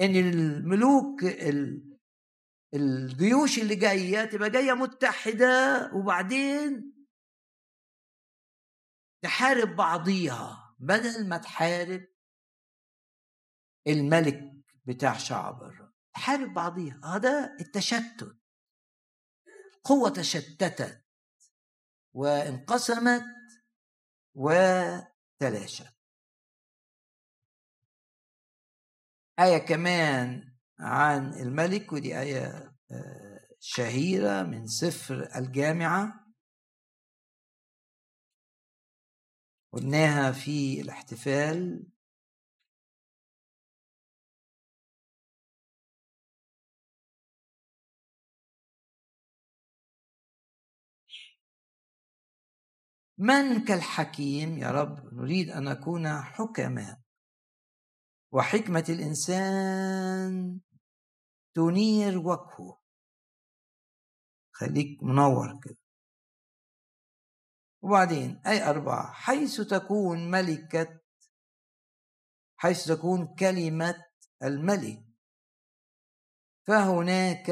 إن الملوك الجيوش اللي جاية تبقى جاية متحدة وبعدين تحارب بعضيها بدل ما تحارب الملك بتاع شعب الرب. تحارب بعضيها. هذا التشتت. قوة تشتتت وانقسمت وتلاشت. آية كمان عن الملك ودي آية آه، شهيرة من سفر الجامعة. قلناها في الاحتفال من كالحكيم يا رب؟ نريد أن نكون حكماء. وحكمة الإنسان تنير وجهه. خليك منور كده. وبعدين أي أربعة حيث تكون ملكة حيث تكون كلمة الملك فهناك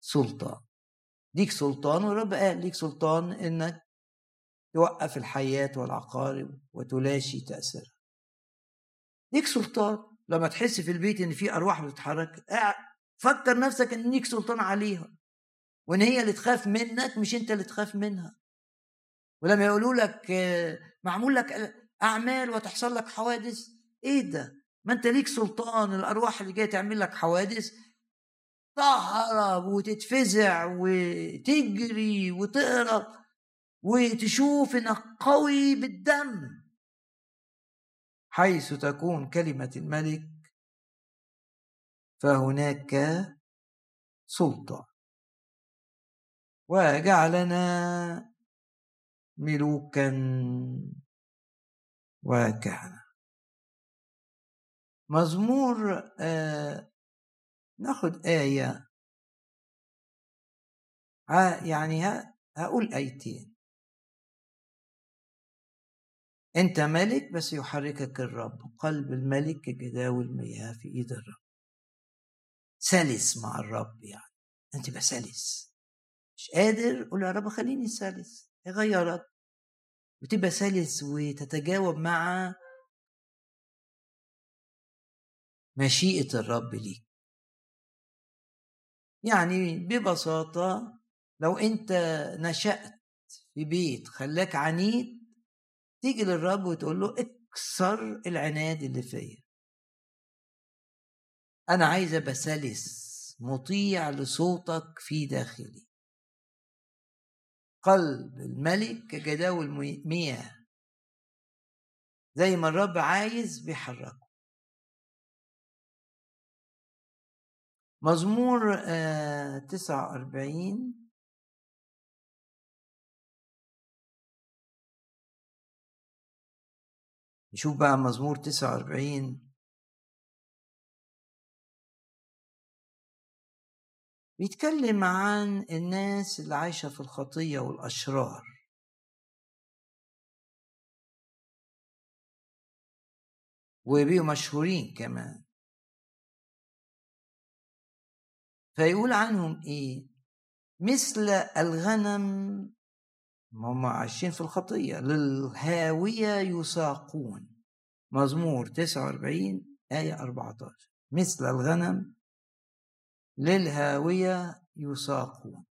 سلطان. ليك سلطان ورب قال ليك سلطان إنك توقف الحياة والعقارب وتلاشي تأثيرها. ليك سلطان لما تحس في البيت إن في أرواح بتتحرك فكر نفسك إن ليك سلطان عليها وإن هي اللي تخاف منك مش أنت اللي تخاف منها. ولما يقولوا لك معمول لك أعمال وتحصل لك حوادث إيه ده؟ ما أنت ليك سلطان الأرواح اللي جاية تعمل لك حوادث تهرب وتتفزع وتجري وتهرب. وتشوف إنك قوي بالدم. حيث تكون كلمة الملك فهناك سلطان وجعلنا ملوكا وكهنة مزمور آه ناخد آية يعني هقول آيتين. أنت ملك بس يحركك الرب. قلب الملك كجداول المياه في إيد الرب. سلس مع الرب يعني. أنت بسلس مش قادر قول يا رب خليني سلس. يغيرك وتبقى سلس وتتجاوب مع مشيئة الرب ليك. يعني ببساطة لو أنت نشأت في بيت خلاك عنيد تيجي للرب وتقول له اكسر العناد اللي فيا. أنا عايز أبقى سلس مطيع لصوتك في داخلي. قلب الملك كجداول المياه. زي ما الرب عايز بيحركه. مزمور آه، 49 نشوف بقى مزمور تسعة وأربعين. بيتكلم عن الناس اللي عايشة في الخطية والأشرار. وبيبقوا مشهورين كمان. فيقول عنهم إيه؟ مثل الغنم هم عايشين في الخطية. للهاوية يساقون. مزمور 49 آية 14 مثل الغنم للهاوية يساقون.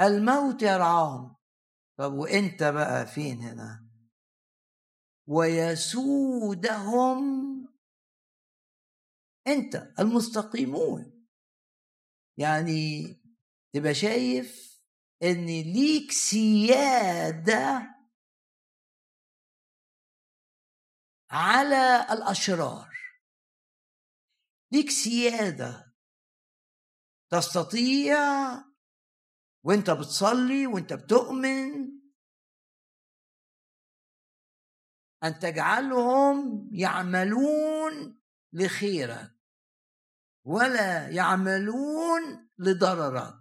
الموت يرعاهم. طب وإنت بقى فين هنا؟ ويسودهم إنت المستقيمون. يعني تبقى شايف إن ليك سيادة على الأشرار. ليك سيادة تستطيع وأنت بتصلي وأنت بتؤمن أن تجعلهم يعملون لخيرك ولا يعملون لضررك.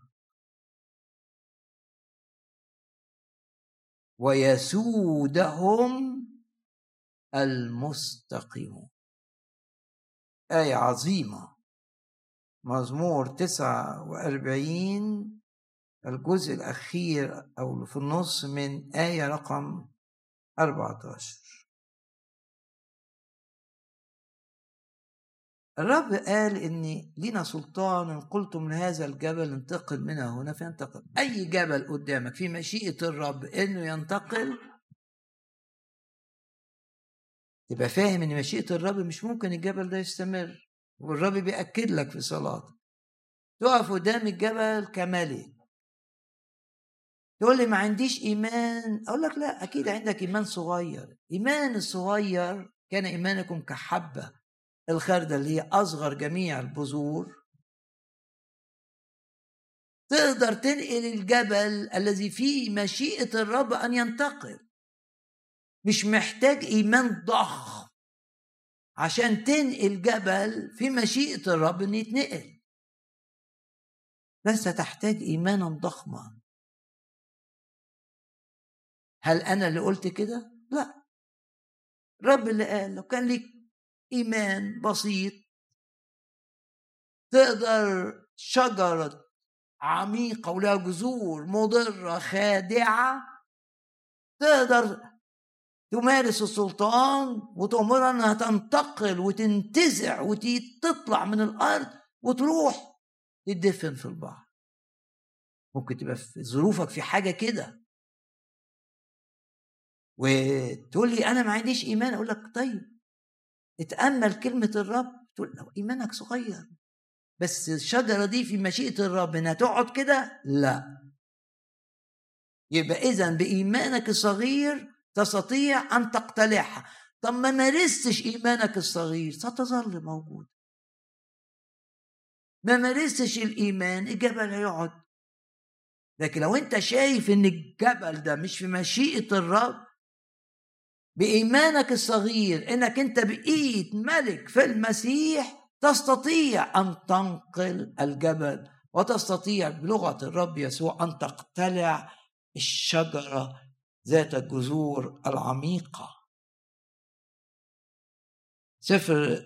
ويسودهم المستقيمون آية عظيمة. مزمور تسعة وأربعين الجزء الأخير أو في النص من آية رقم 14 الرب قال إن لنا سلطان إن قلتم لهذا الجبل انتقل منها هنا فينتقل أي جبل قدامك في مشيئة الرب إنه ينتقل؟ تبقى فاهم إن مشيئة الرب مش ممكن الجبل ده يستمر والرب بيأكد لك في صلاته تقف قدام الجبل كملك تقول لي ما عنديش إيمان. أقول لك لا أكيد عندك إيمان صغير. إيمان الصغير كان إيمانكم كحبة. الخردة اللي هي أصغر جميع البذور تقدر تنقل الجبل الذي فيه مشيئة الرب أن ينتقل. مش محتاج إيمان ضخم عشان تنقل جبل في مشيئة الرب أن يتنقل. بس تحتاج إيمانا ضخما. هل أنا اللي قلت كده؟ لا. الرب اللي قال لو كان لك إيمان بسيط. تقدر شجرة عميقة ولها جذور مضرة خادعة. تقدر تمارس السلطان وتأمرها انها تنتقل وتنتزع وتطلع من الأرض وتروح تدفن في البحر. ممكن تبقى في ظروفك في حاجة كده. وتقول لي أنا ما عنديش إيمان. أقول لك طيب اتامل كلمة الرب تقول لو إيمانك صغير بس الشجرة دي في مشيئة الرب إنها تقعد كده؟ لا. يبقى إذا بإيمانك الصغير تستطيع أن تقتلعها. طب ما مارستش إيمانك الصغير ستظل موجود. ما مارستش الإيمان الجبل هيقعد. لكن لو أنت شايف إن الجبل ده مش في مشيئة الرب بإيمانك الصغير إنك أنت بقيت ملك في المسيح تستطيع أن تنقل الجبل وتستطيع بلغة الرب يسوع أن تقتلع الشجرة ذات الجذور العميقة. سفر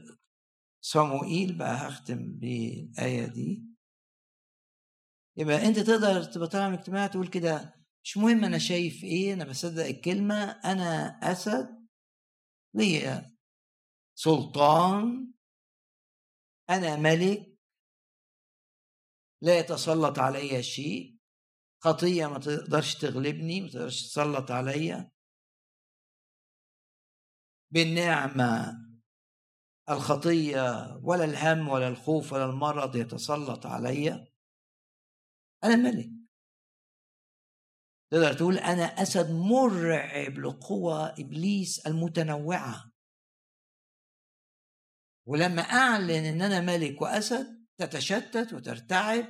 صموئيل بقى هختم بالآية دي. يبقى أنت تقدر تبقى طالع من اجتماع تقول كده مش مهم أنا شايف إيه أنا بصدق الكلمة أنا أسد ليا. سلطان أنا ملك. لا يتسلط علي شيء. خطية ما تقدرش تغلبني ما تقدرش تسلط عليا بالنعمة الخطية ولا الهم ولا الخوف ولا المرض يتسلط عليا أنا ملك. تقدر تقول أنا أسد مرعب لقوى إبليس المتنوعة. ولما أعلن إن أنا ملك وأسد تتشتت وترتعب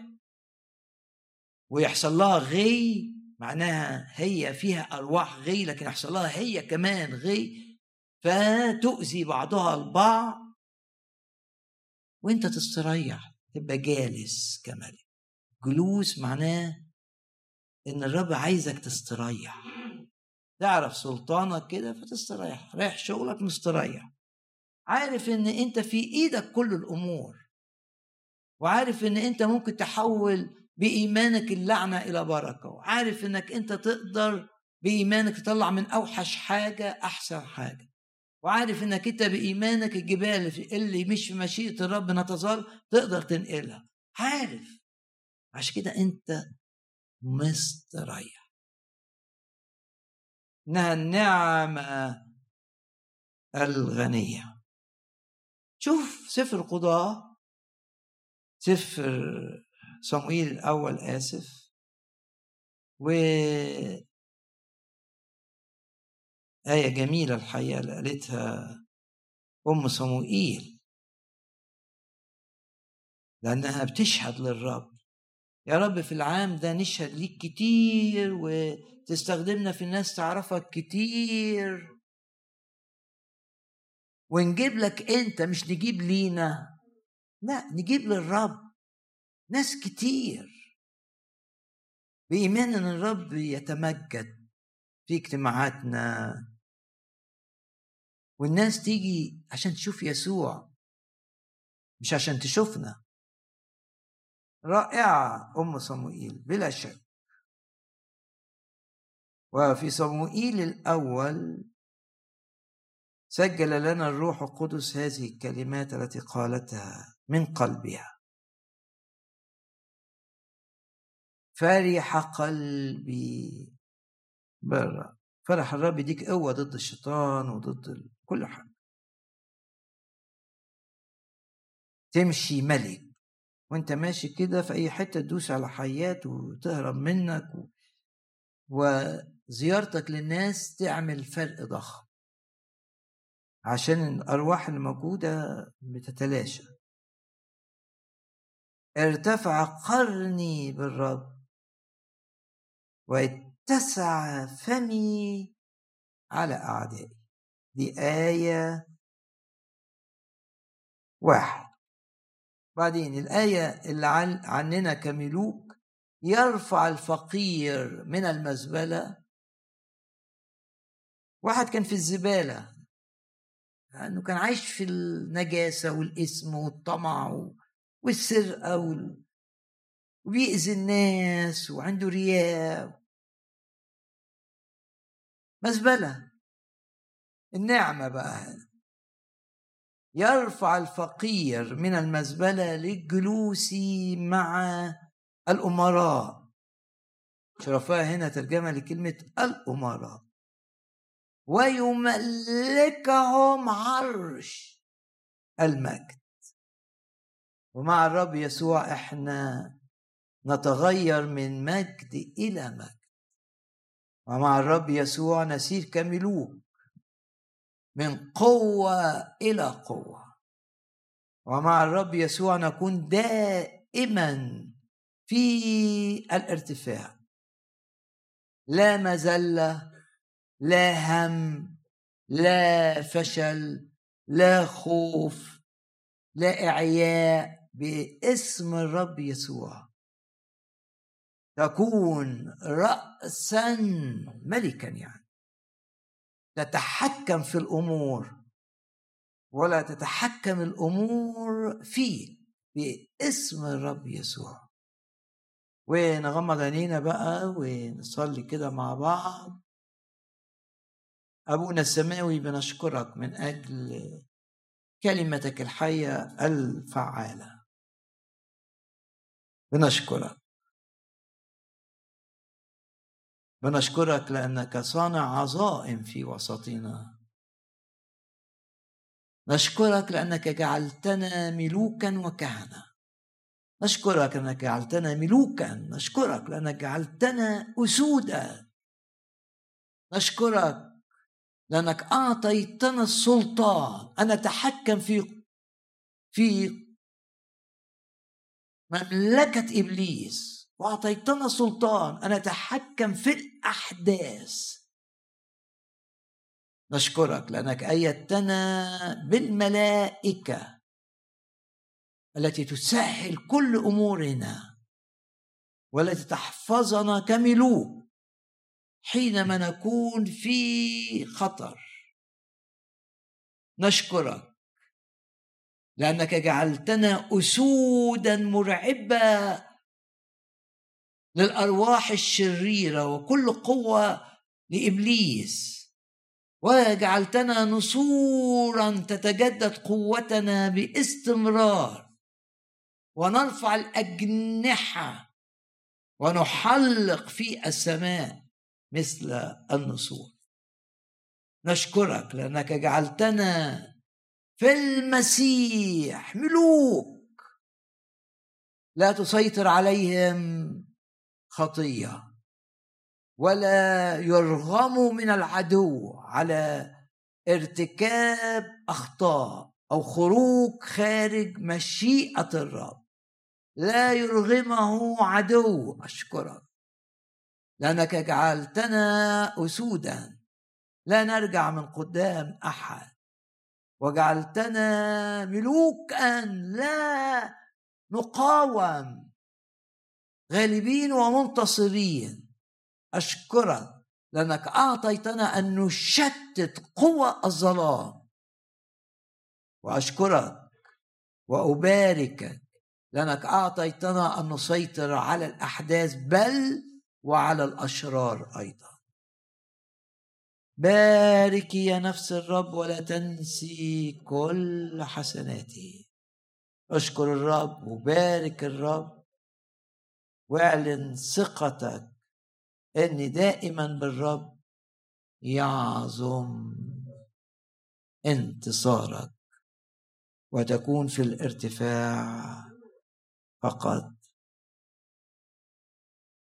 ويحصل لها غي معناها هي فيها أرواح غي لكن يحصل لها هي كمان غي فتؤذي بعضها البعض. وأنت تستريح تبقى جالس كملك. جلوس معناه إن الرب عايزك تستريح. تعرف سلطانك كده فتستريح. رايح شغلك مستريح. عارف إن أنت في إيدك كل الأمور. وعارف إن أنت ممكن تحول بإيمانك اللعنة إلى بركة. وعارف إنك أنت تقدر بإيمانك تطلع من أوحش حاجة أحسن حاجة. وعارف إنك أنت بإيمانك الجبال اللي مش في مشيئة الرب نتظل تقدر تنقلها. عارف. عشان كده أنت مستريح. إنها النعمة الغنية. شوف سفر قضاء. سفر صموئيل الأول آسف. و آية جميلة الحقيقة اللي قالتها أم صموئيل. لأنها بتشهد للرب. يا رب في العام ده نشهد ليك كتير وتستخدمنا في الناس تعرفك كتير. ونجيب لك انت مش نجيب لينا لا نجيب للرب ناس كتير. بإيمان إن الرب يتمجد في اجتماعاتنا. والناس تيجي عشان تشوف يسوع مش عشان تشوفنا. رائعة. أم صموئيل بلا شك. وفي صموئيل الأول سجل لنا الروح القدس هذه الكلمات التي قالتها من قلبها. فرح قلبي. برا. فرح الرب يديك قوة ضد الشيطان وضد كل حاجة. تمشي ملك. وانت ماشي كده في أي حتة تدوس على حيات وتهرب منك و... وزيارتك للناس تعمل فرق ضخم. عشان الأرواح الموجوده بتتلاشى. ارتفع قرني بالرب. واتسع فمي على أعدائي. دي آية واحد. بعدين الآية اللي عننا كملوك يرفع الفقير من المزبلة. واحد كان في الزبالة لأنه كان عايش في النجاسة والإثم والطمع والسرقة وال... وبيأذي الناس وعنده رياء. مزبلة النعمة بقى. يرفع الفقير من المزبلة للجلوس مع الأمراء. شرفاء هنا ترجمة لكلمة الأمراء. ويملكهم عرش المجد. ومع الرب يسوع إحنا نتغير من مجد إلى مجد. ومع الرب يسوع نسير كملوك. من قوة إلى قوة. ومع الرب يسوع نكون دائما في الارتفاع. لا مذله لا هم لا فشل لا خوف لا إعياء باسم الرب يسوع. تكون راسا ملكا يعني. تتحكم في الأمور ولا تتحكم الأمور فيه باسم الرب يسوع. ونغمض عينينا بقى ونصلي كده مع بعض. أبونا السماوي بنشكرك من أجل كلمتك الحية الفعالة. بنشكرك. بنشكرك لأنك صانع عظائم في وسطنا. نشكرك لأنك جعلتنا ملوكا وكهنة. نشكرك لأنك جعلتنا ملوكا. نشكرك لأنك جعلتنا أسودا. نشكرك لأنك أعطيتنا السلطان. أن نتحكم في في مملكة إبليس. وأعطيتنا سلطان. أن نتحكم في الأحداث. نشكرك لأنك أيدتنا بالملائكة التي تسهل كل أمورنا والتي تحفظنا كملوك حينما نكون في خطر. نشكرك لأنك جعلتنا أسودا مرعبة للأرواح الشريرة وكل قوة لإبليس. وجعلتنا نسورا تتجدد قوتنا باستمرار. ونرفع الأجنحة ونحلق في السماء مثل النسور. نشكرك لأنك جعلتنا في المسيح ملوك. لا تسيطر عليهم خطية. ولا يرغموا من العدو على ارتكاب أخطاء أو خروج خارج مشيئة الرب. لا يرغمه عدو أشكرك. لأنك جعلتنا أسودا. لا نرجع من قدام أحد. وجعلتنا ملوكا لا نقاوم. غالبين ومنتصرين. أشكرك لأنك أعطيتنا أن نشتت قوى الظلام. وأشكرك وأباركك لأنك أعطيتنا أن نسيطر على الأحداث بل وعلى الأشرار أيضا. باركي يا نفس الرب ولا تنسي كل حسناته أشكر الرب وبارك الرب واعلن ثقتك إن دائما بالرب يعظم انتصارك وتكون في الارتفاع فقط.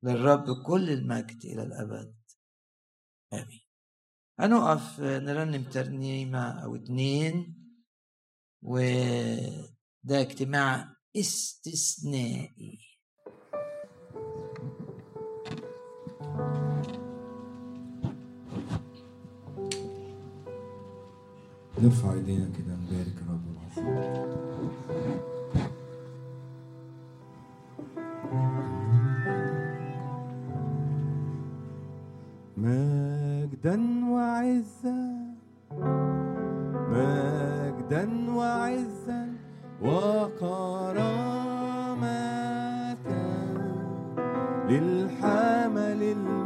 للرب كل المجد إلى الأبد. آمين. هنقف نرنم ترنيمة أو اتنين وده اجتماع استثنائي. نرفع إيدينا كده نبارك الرب العظيم مجدا وعزا مجدا وعزا وكرامة للحمل المجد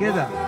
queda.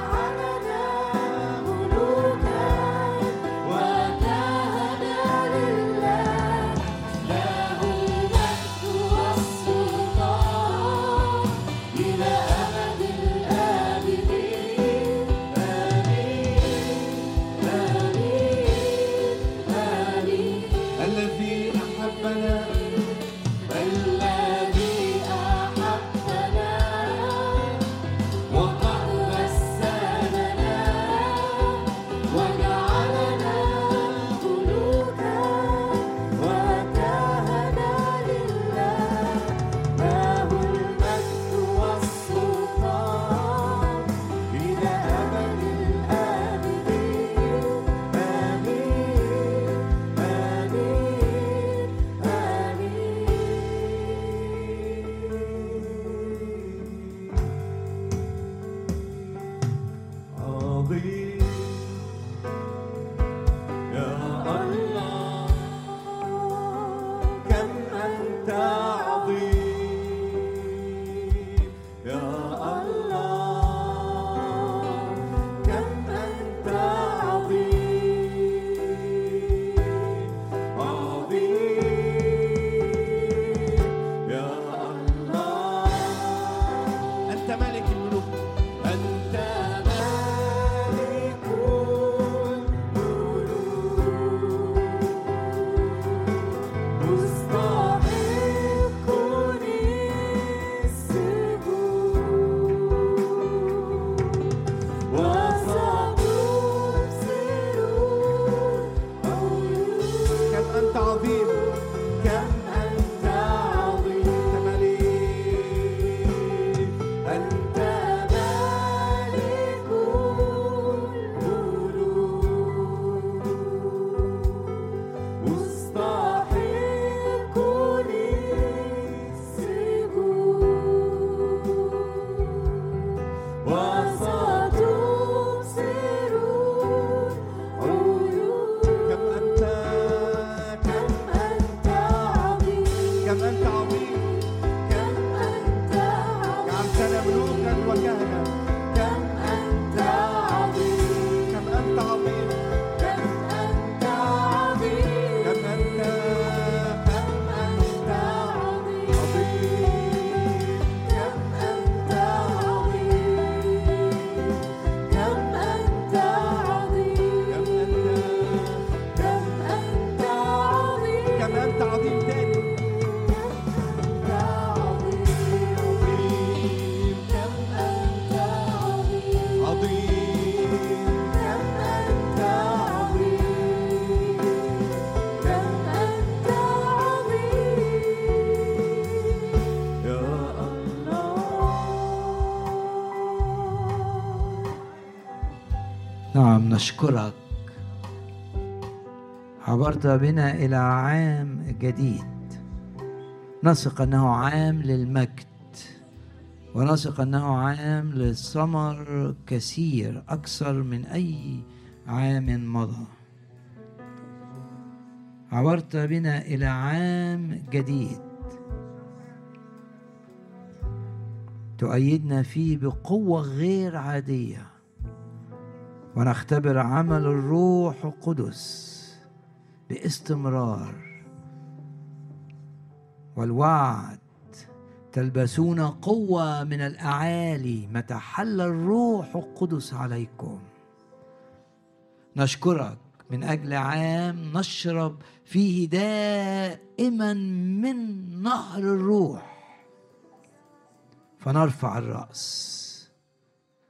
نشكرك. عبرت بنا إلى عام جديد. نثق أنه عام للمجد ونثق أنه عام للثمر كثير أكثر من أي عام مضى. عبرت بنا إلى عام جديد. تؤيدنا فيه بقوة غير عادية. ونختبر عمل الروح القدس باستمرار. والوعد تلبسون قوة من الأعالي متى حل الروح القدس عليكم. نشكرك من أجل عام نشرب فيه دائما من نهر الروح. فنرفع الرأس.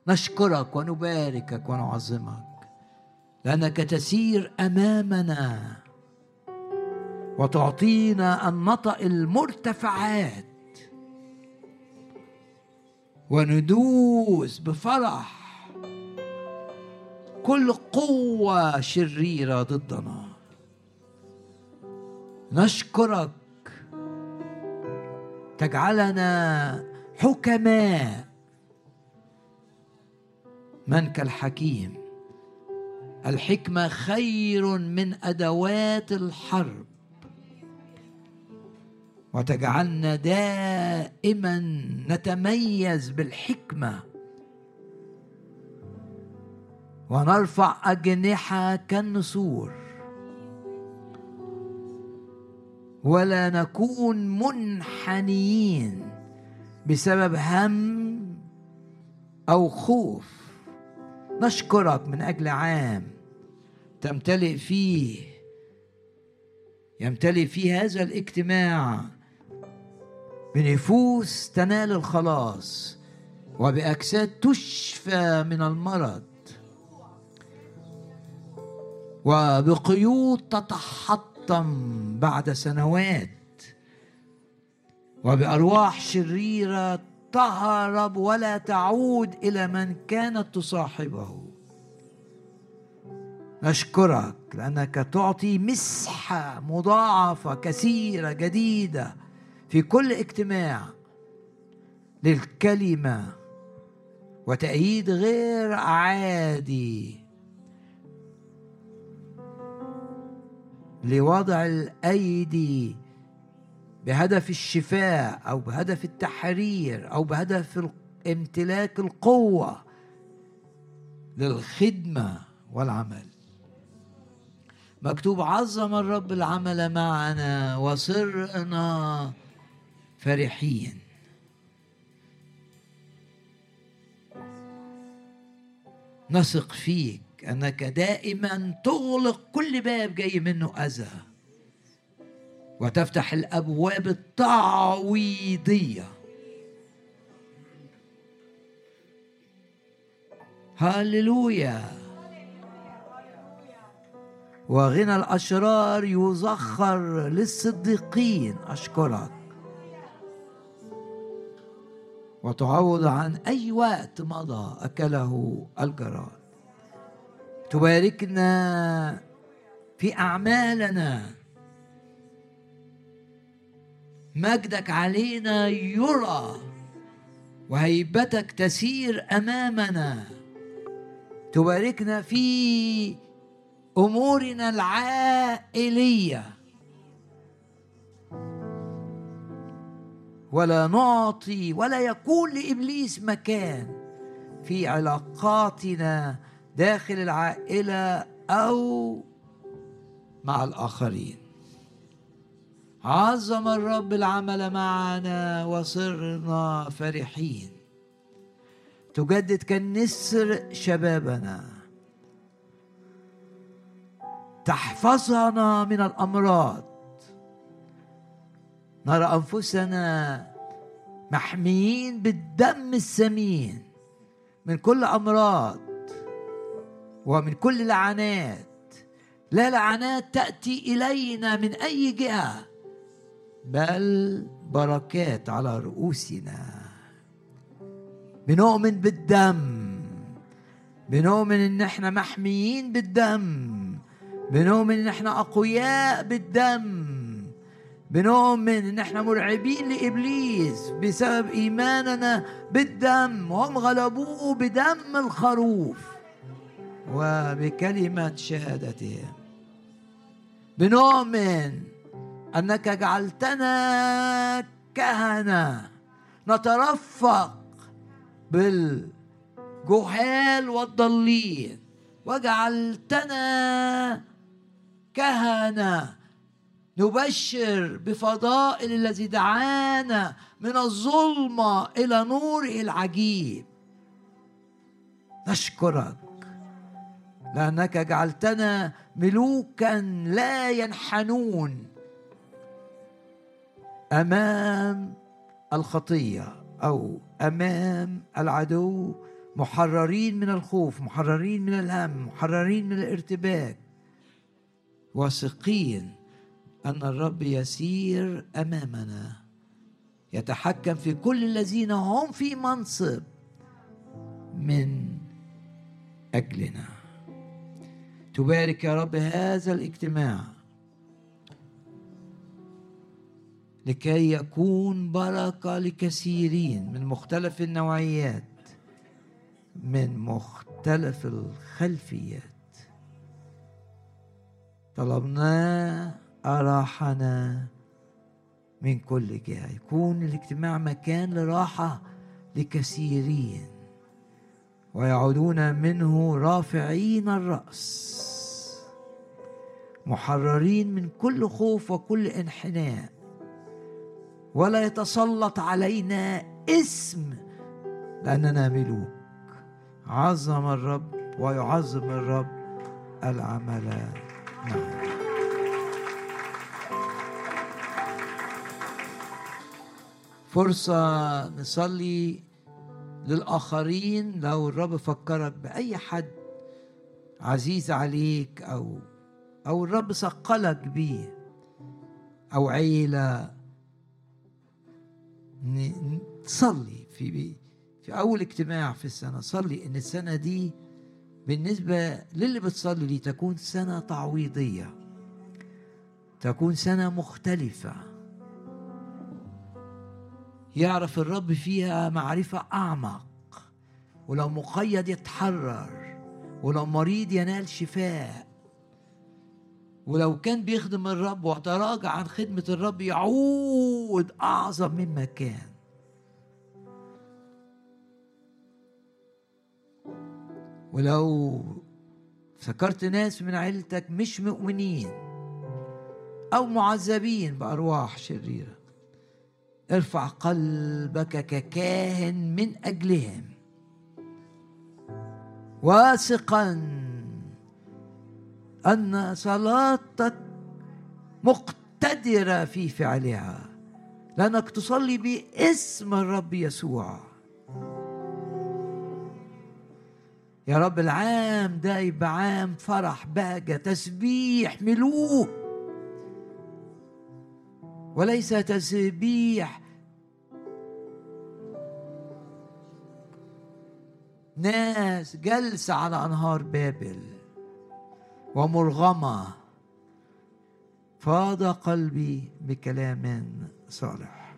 نشكرك ونباركك ونعظمك لأنك تسير أمامنا وتعطينا أن نطأ المرتفعات وندوس بفرح. كل قوة شريرة ضدنا. نشكرك. تجعلنا حكماء. من كالحكيم. الحكمة خير من أدوات الحرب. وتجعلنا دائما نتميز بالحكمة. ونرفع أجنحة كالنسور. ولا نكون منحنيين بسبب هم أو خوف. نشكرك من أجل عام تمتلئ فيه يمتلئ فيه هذا الاجتماع بنفوس تنال الخلاص وبأجساد تشفى من المرض وبقيود تتحطم بعد سنوات وبأرواح شريرة تهرب ولا تعود إلى من كانت تصاحبه. نشكرك لأنك تعطي مسحة مضاعفة كثيرة جديدة في كل اجتماع للكلمة وتأييد غير عادي لوضع الأيدي بهدف الشفاء أو بهدف التحرير أو بهدف امتلاك القوة للخدمة والعمل. مكتوب عظم الرب العمل معنا وصرنا فرحين. نثق فيك أنك دائما تغلق كل باب جاي منه أذى. وتفتح الأبواب التعويضية. هللويا وغنى الأشرار يزخر للصديقين أشكرك. وتعوض عن أي وقت مضى أكله الجراد. تباركنا في أعمالنا. مجدك علينا يرى وهيبتك تسير أمامنا. تباركنا في أمورنا العائلية. ولا نعطي ولا يكون لإبليس مكان في علاقاتنا داخل العائلة أو مع الآخرين. عظم الرب العمل معنا وصرنا فرحين. تجدد كالنسر شبابنا. تحفظنا من الأمراض. نرى أنفسنا محميين بالدم الثمين من كل أمراض ومن كل لعنات. لا لعنات تأتي إلينا من أي جهة. بل بركات على رؤوسنا. بنؤمن بالدم. بنؤمن إن إحنا محميين بالدم. بنؤمن إن إحنا أقوياء بالدم. بنؤمن إن إحنا مرعبين لإبليس بسبب إيماننا بالدم. هم غلبوه بدم الخروف وبكلمة شهادتهم. بنؤمن أنك جعلتنا كهنة نترفق بالجهال والضالين وجعلتنا كهنة نبشر بفضائل الذي دعانا من الظلمة إلى نوره العجيب. نشكرك لأنك جعلتنا ملوكا لا ينحنون. أمام الخطية أو أمام العدو محررين من الخوف محررين من الهم محررين من الارتباك. واثقين أن الرب يسير أمامنا. يتحكم في كل الذين هم في منصب من أجلنا. تبارك يا رب هذا الاجتماع. لكي يكون بركة لكثيرين من مختلف النوعيات من مختلف الخلفيات. طلبناه أراحنا من كل جهة. يكون الاجتماع مكان لراحة لكثيرين ويعودون منه رافعين الرأس محررين من كل خوف وكل انحناء. ولا يتسلط علينا اسم لأننا ملوك عظم الرب ويعظم الرب العمل. معه فرصة نصلي للآخرين. لو الرب فكرك بأي حد عزيز عليك أو أو الرب ثقلك بيه أو عيلة تصلي في في أول اجتماع في السنة صلي إن السنة دي بالنسبة للي بتصلي لي تكون سنة تعويضية تكون سنة مختلفة. يعرف الرب فيها معرفة أعمق. ولو مقيد يتحرر ولو مريض ينال شفاء. ولو كان بيخدم الرب وتراجع عن خدمة الرب يعود أعظم مما كان. ولو فكرت ناس من عيلتك مش مؤمنين أو معذبين بأرواح شريرة ارفع قلبك ككاهن من أجلهم. واثقا أن صلاتك مقتدرة في فعلها. لأنك تصلي باسم الرب يسوع. يا رب العام ده يبقى عام فرح بهجة تسبيح ملوك وليس تسبيح ناس جلسة على أنهار بابل. ومرغمة. فاض قلبي بكلام صالح.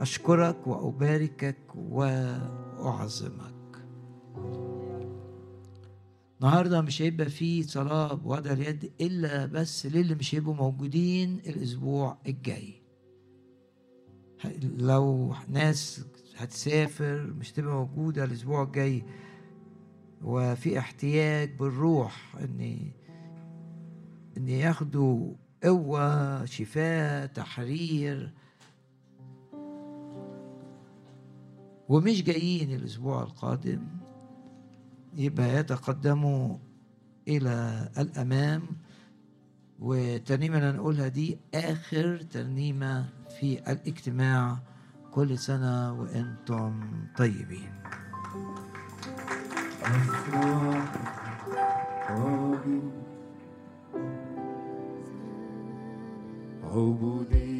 أشكرك وأباركك وأعظمك. النهارده مش هيبقى فيه صلاة بوضع اليد إلا بس للي مش هيبقوا موجودين الأسبوع الجاي. لو ناس هتسافر مش تبقى موجودة الأسبوع الجاي وفي احتياج بالروح إن إن ياخدوا قوة شفاء تحرير. ومش جايين الأسبوع القادم يبقى يتقدموا إلى الأمام. وترنيمة اللي هنقولها دي آخر ترنيمة في الاجتماع كل سنة وأنتم طيبين. Au bout des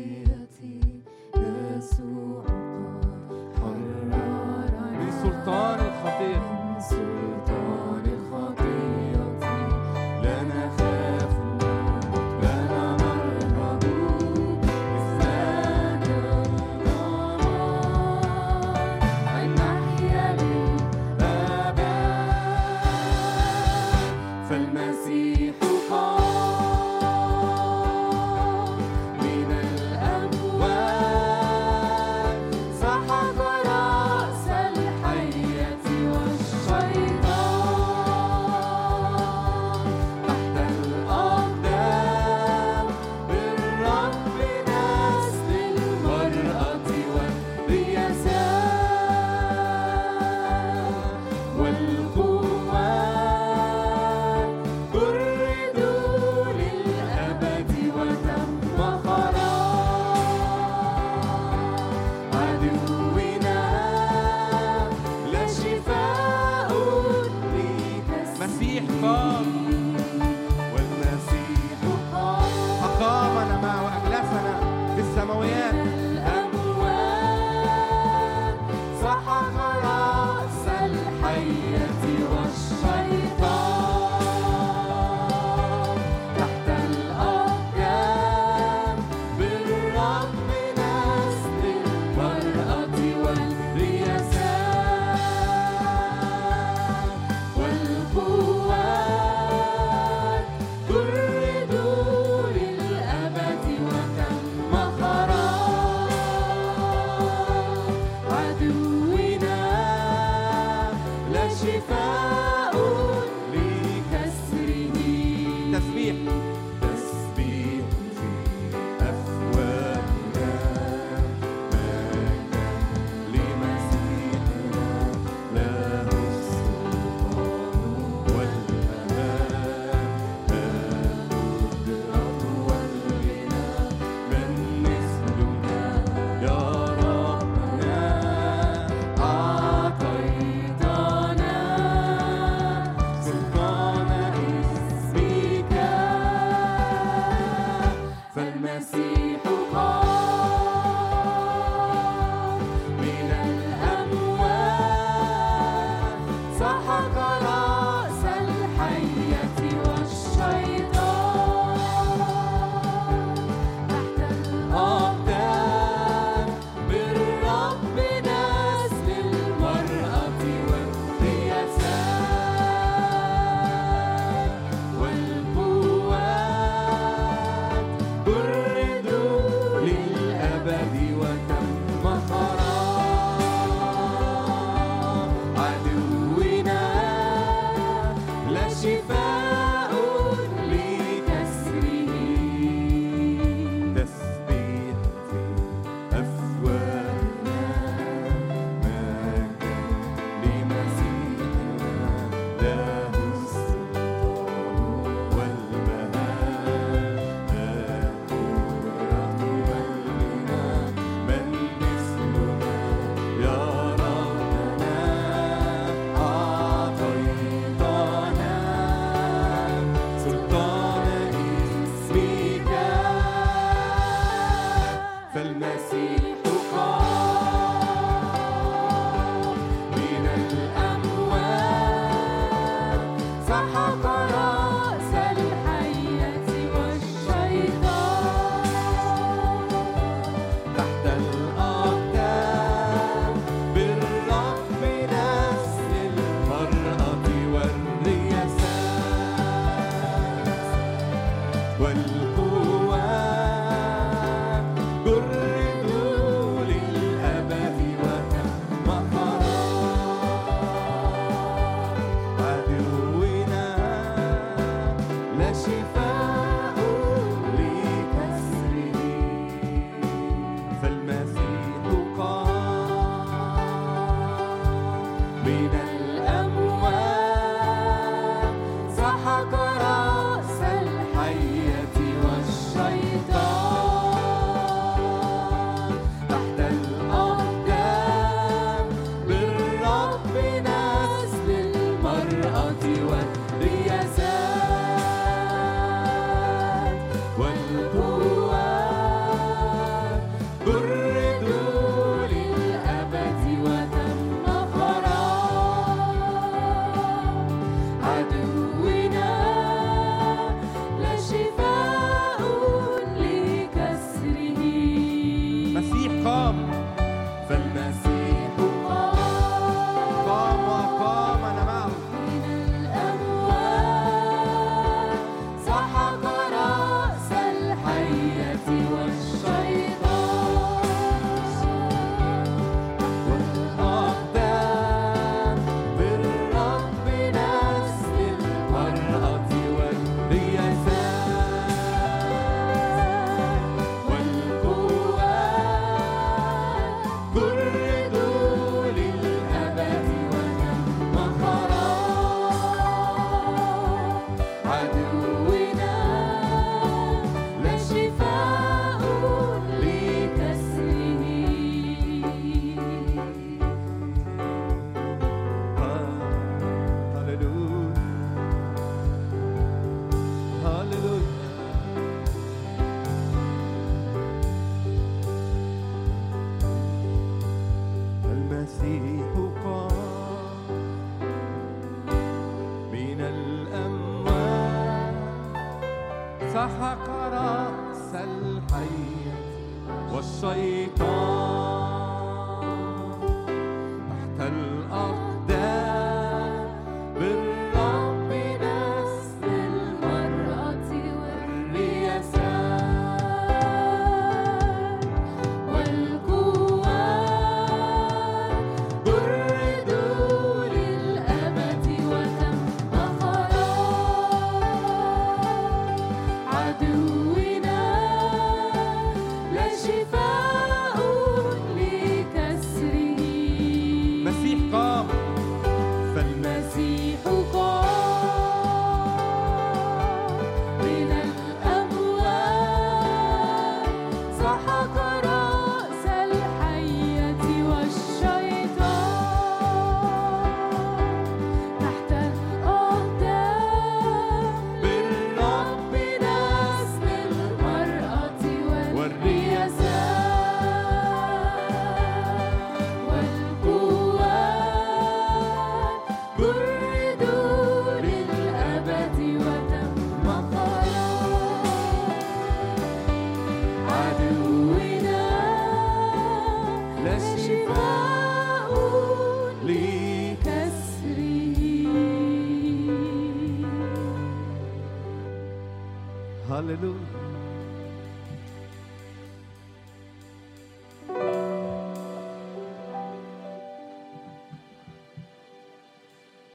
سحق رأس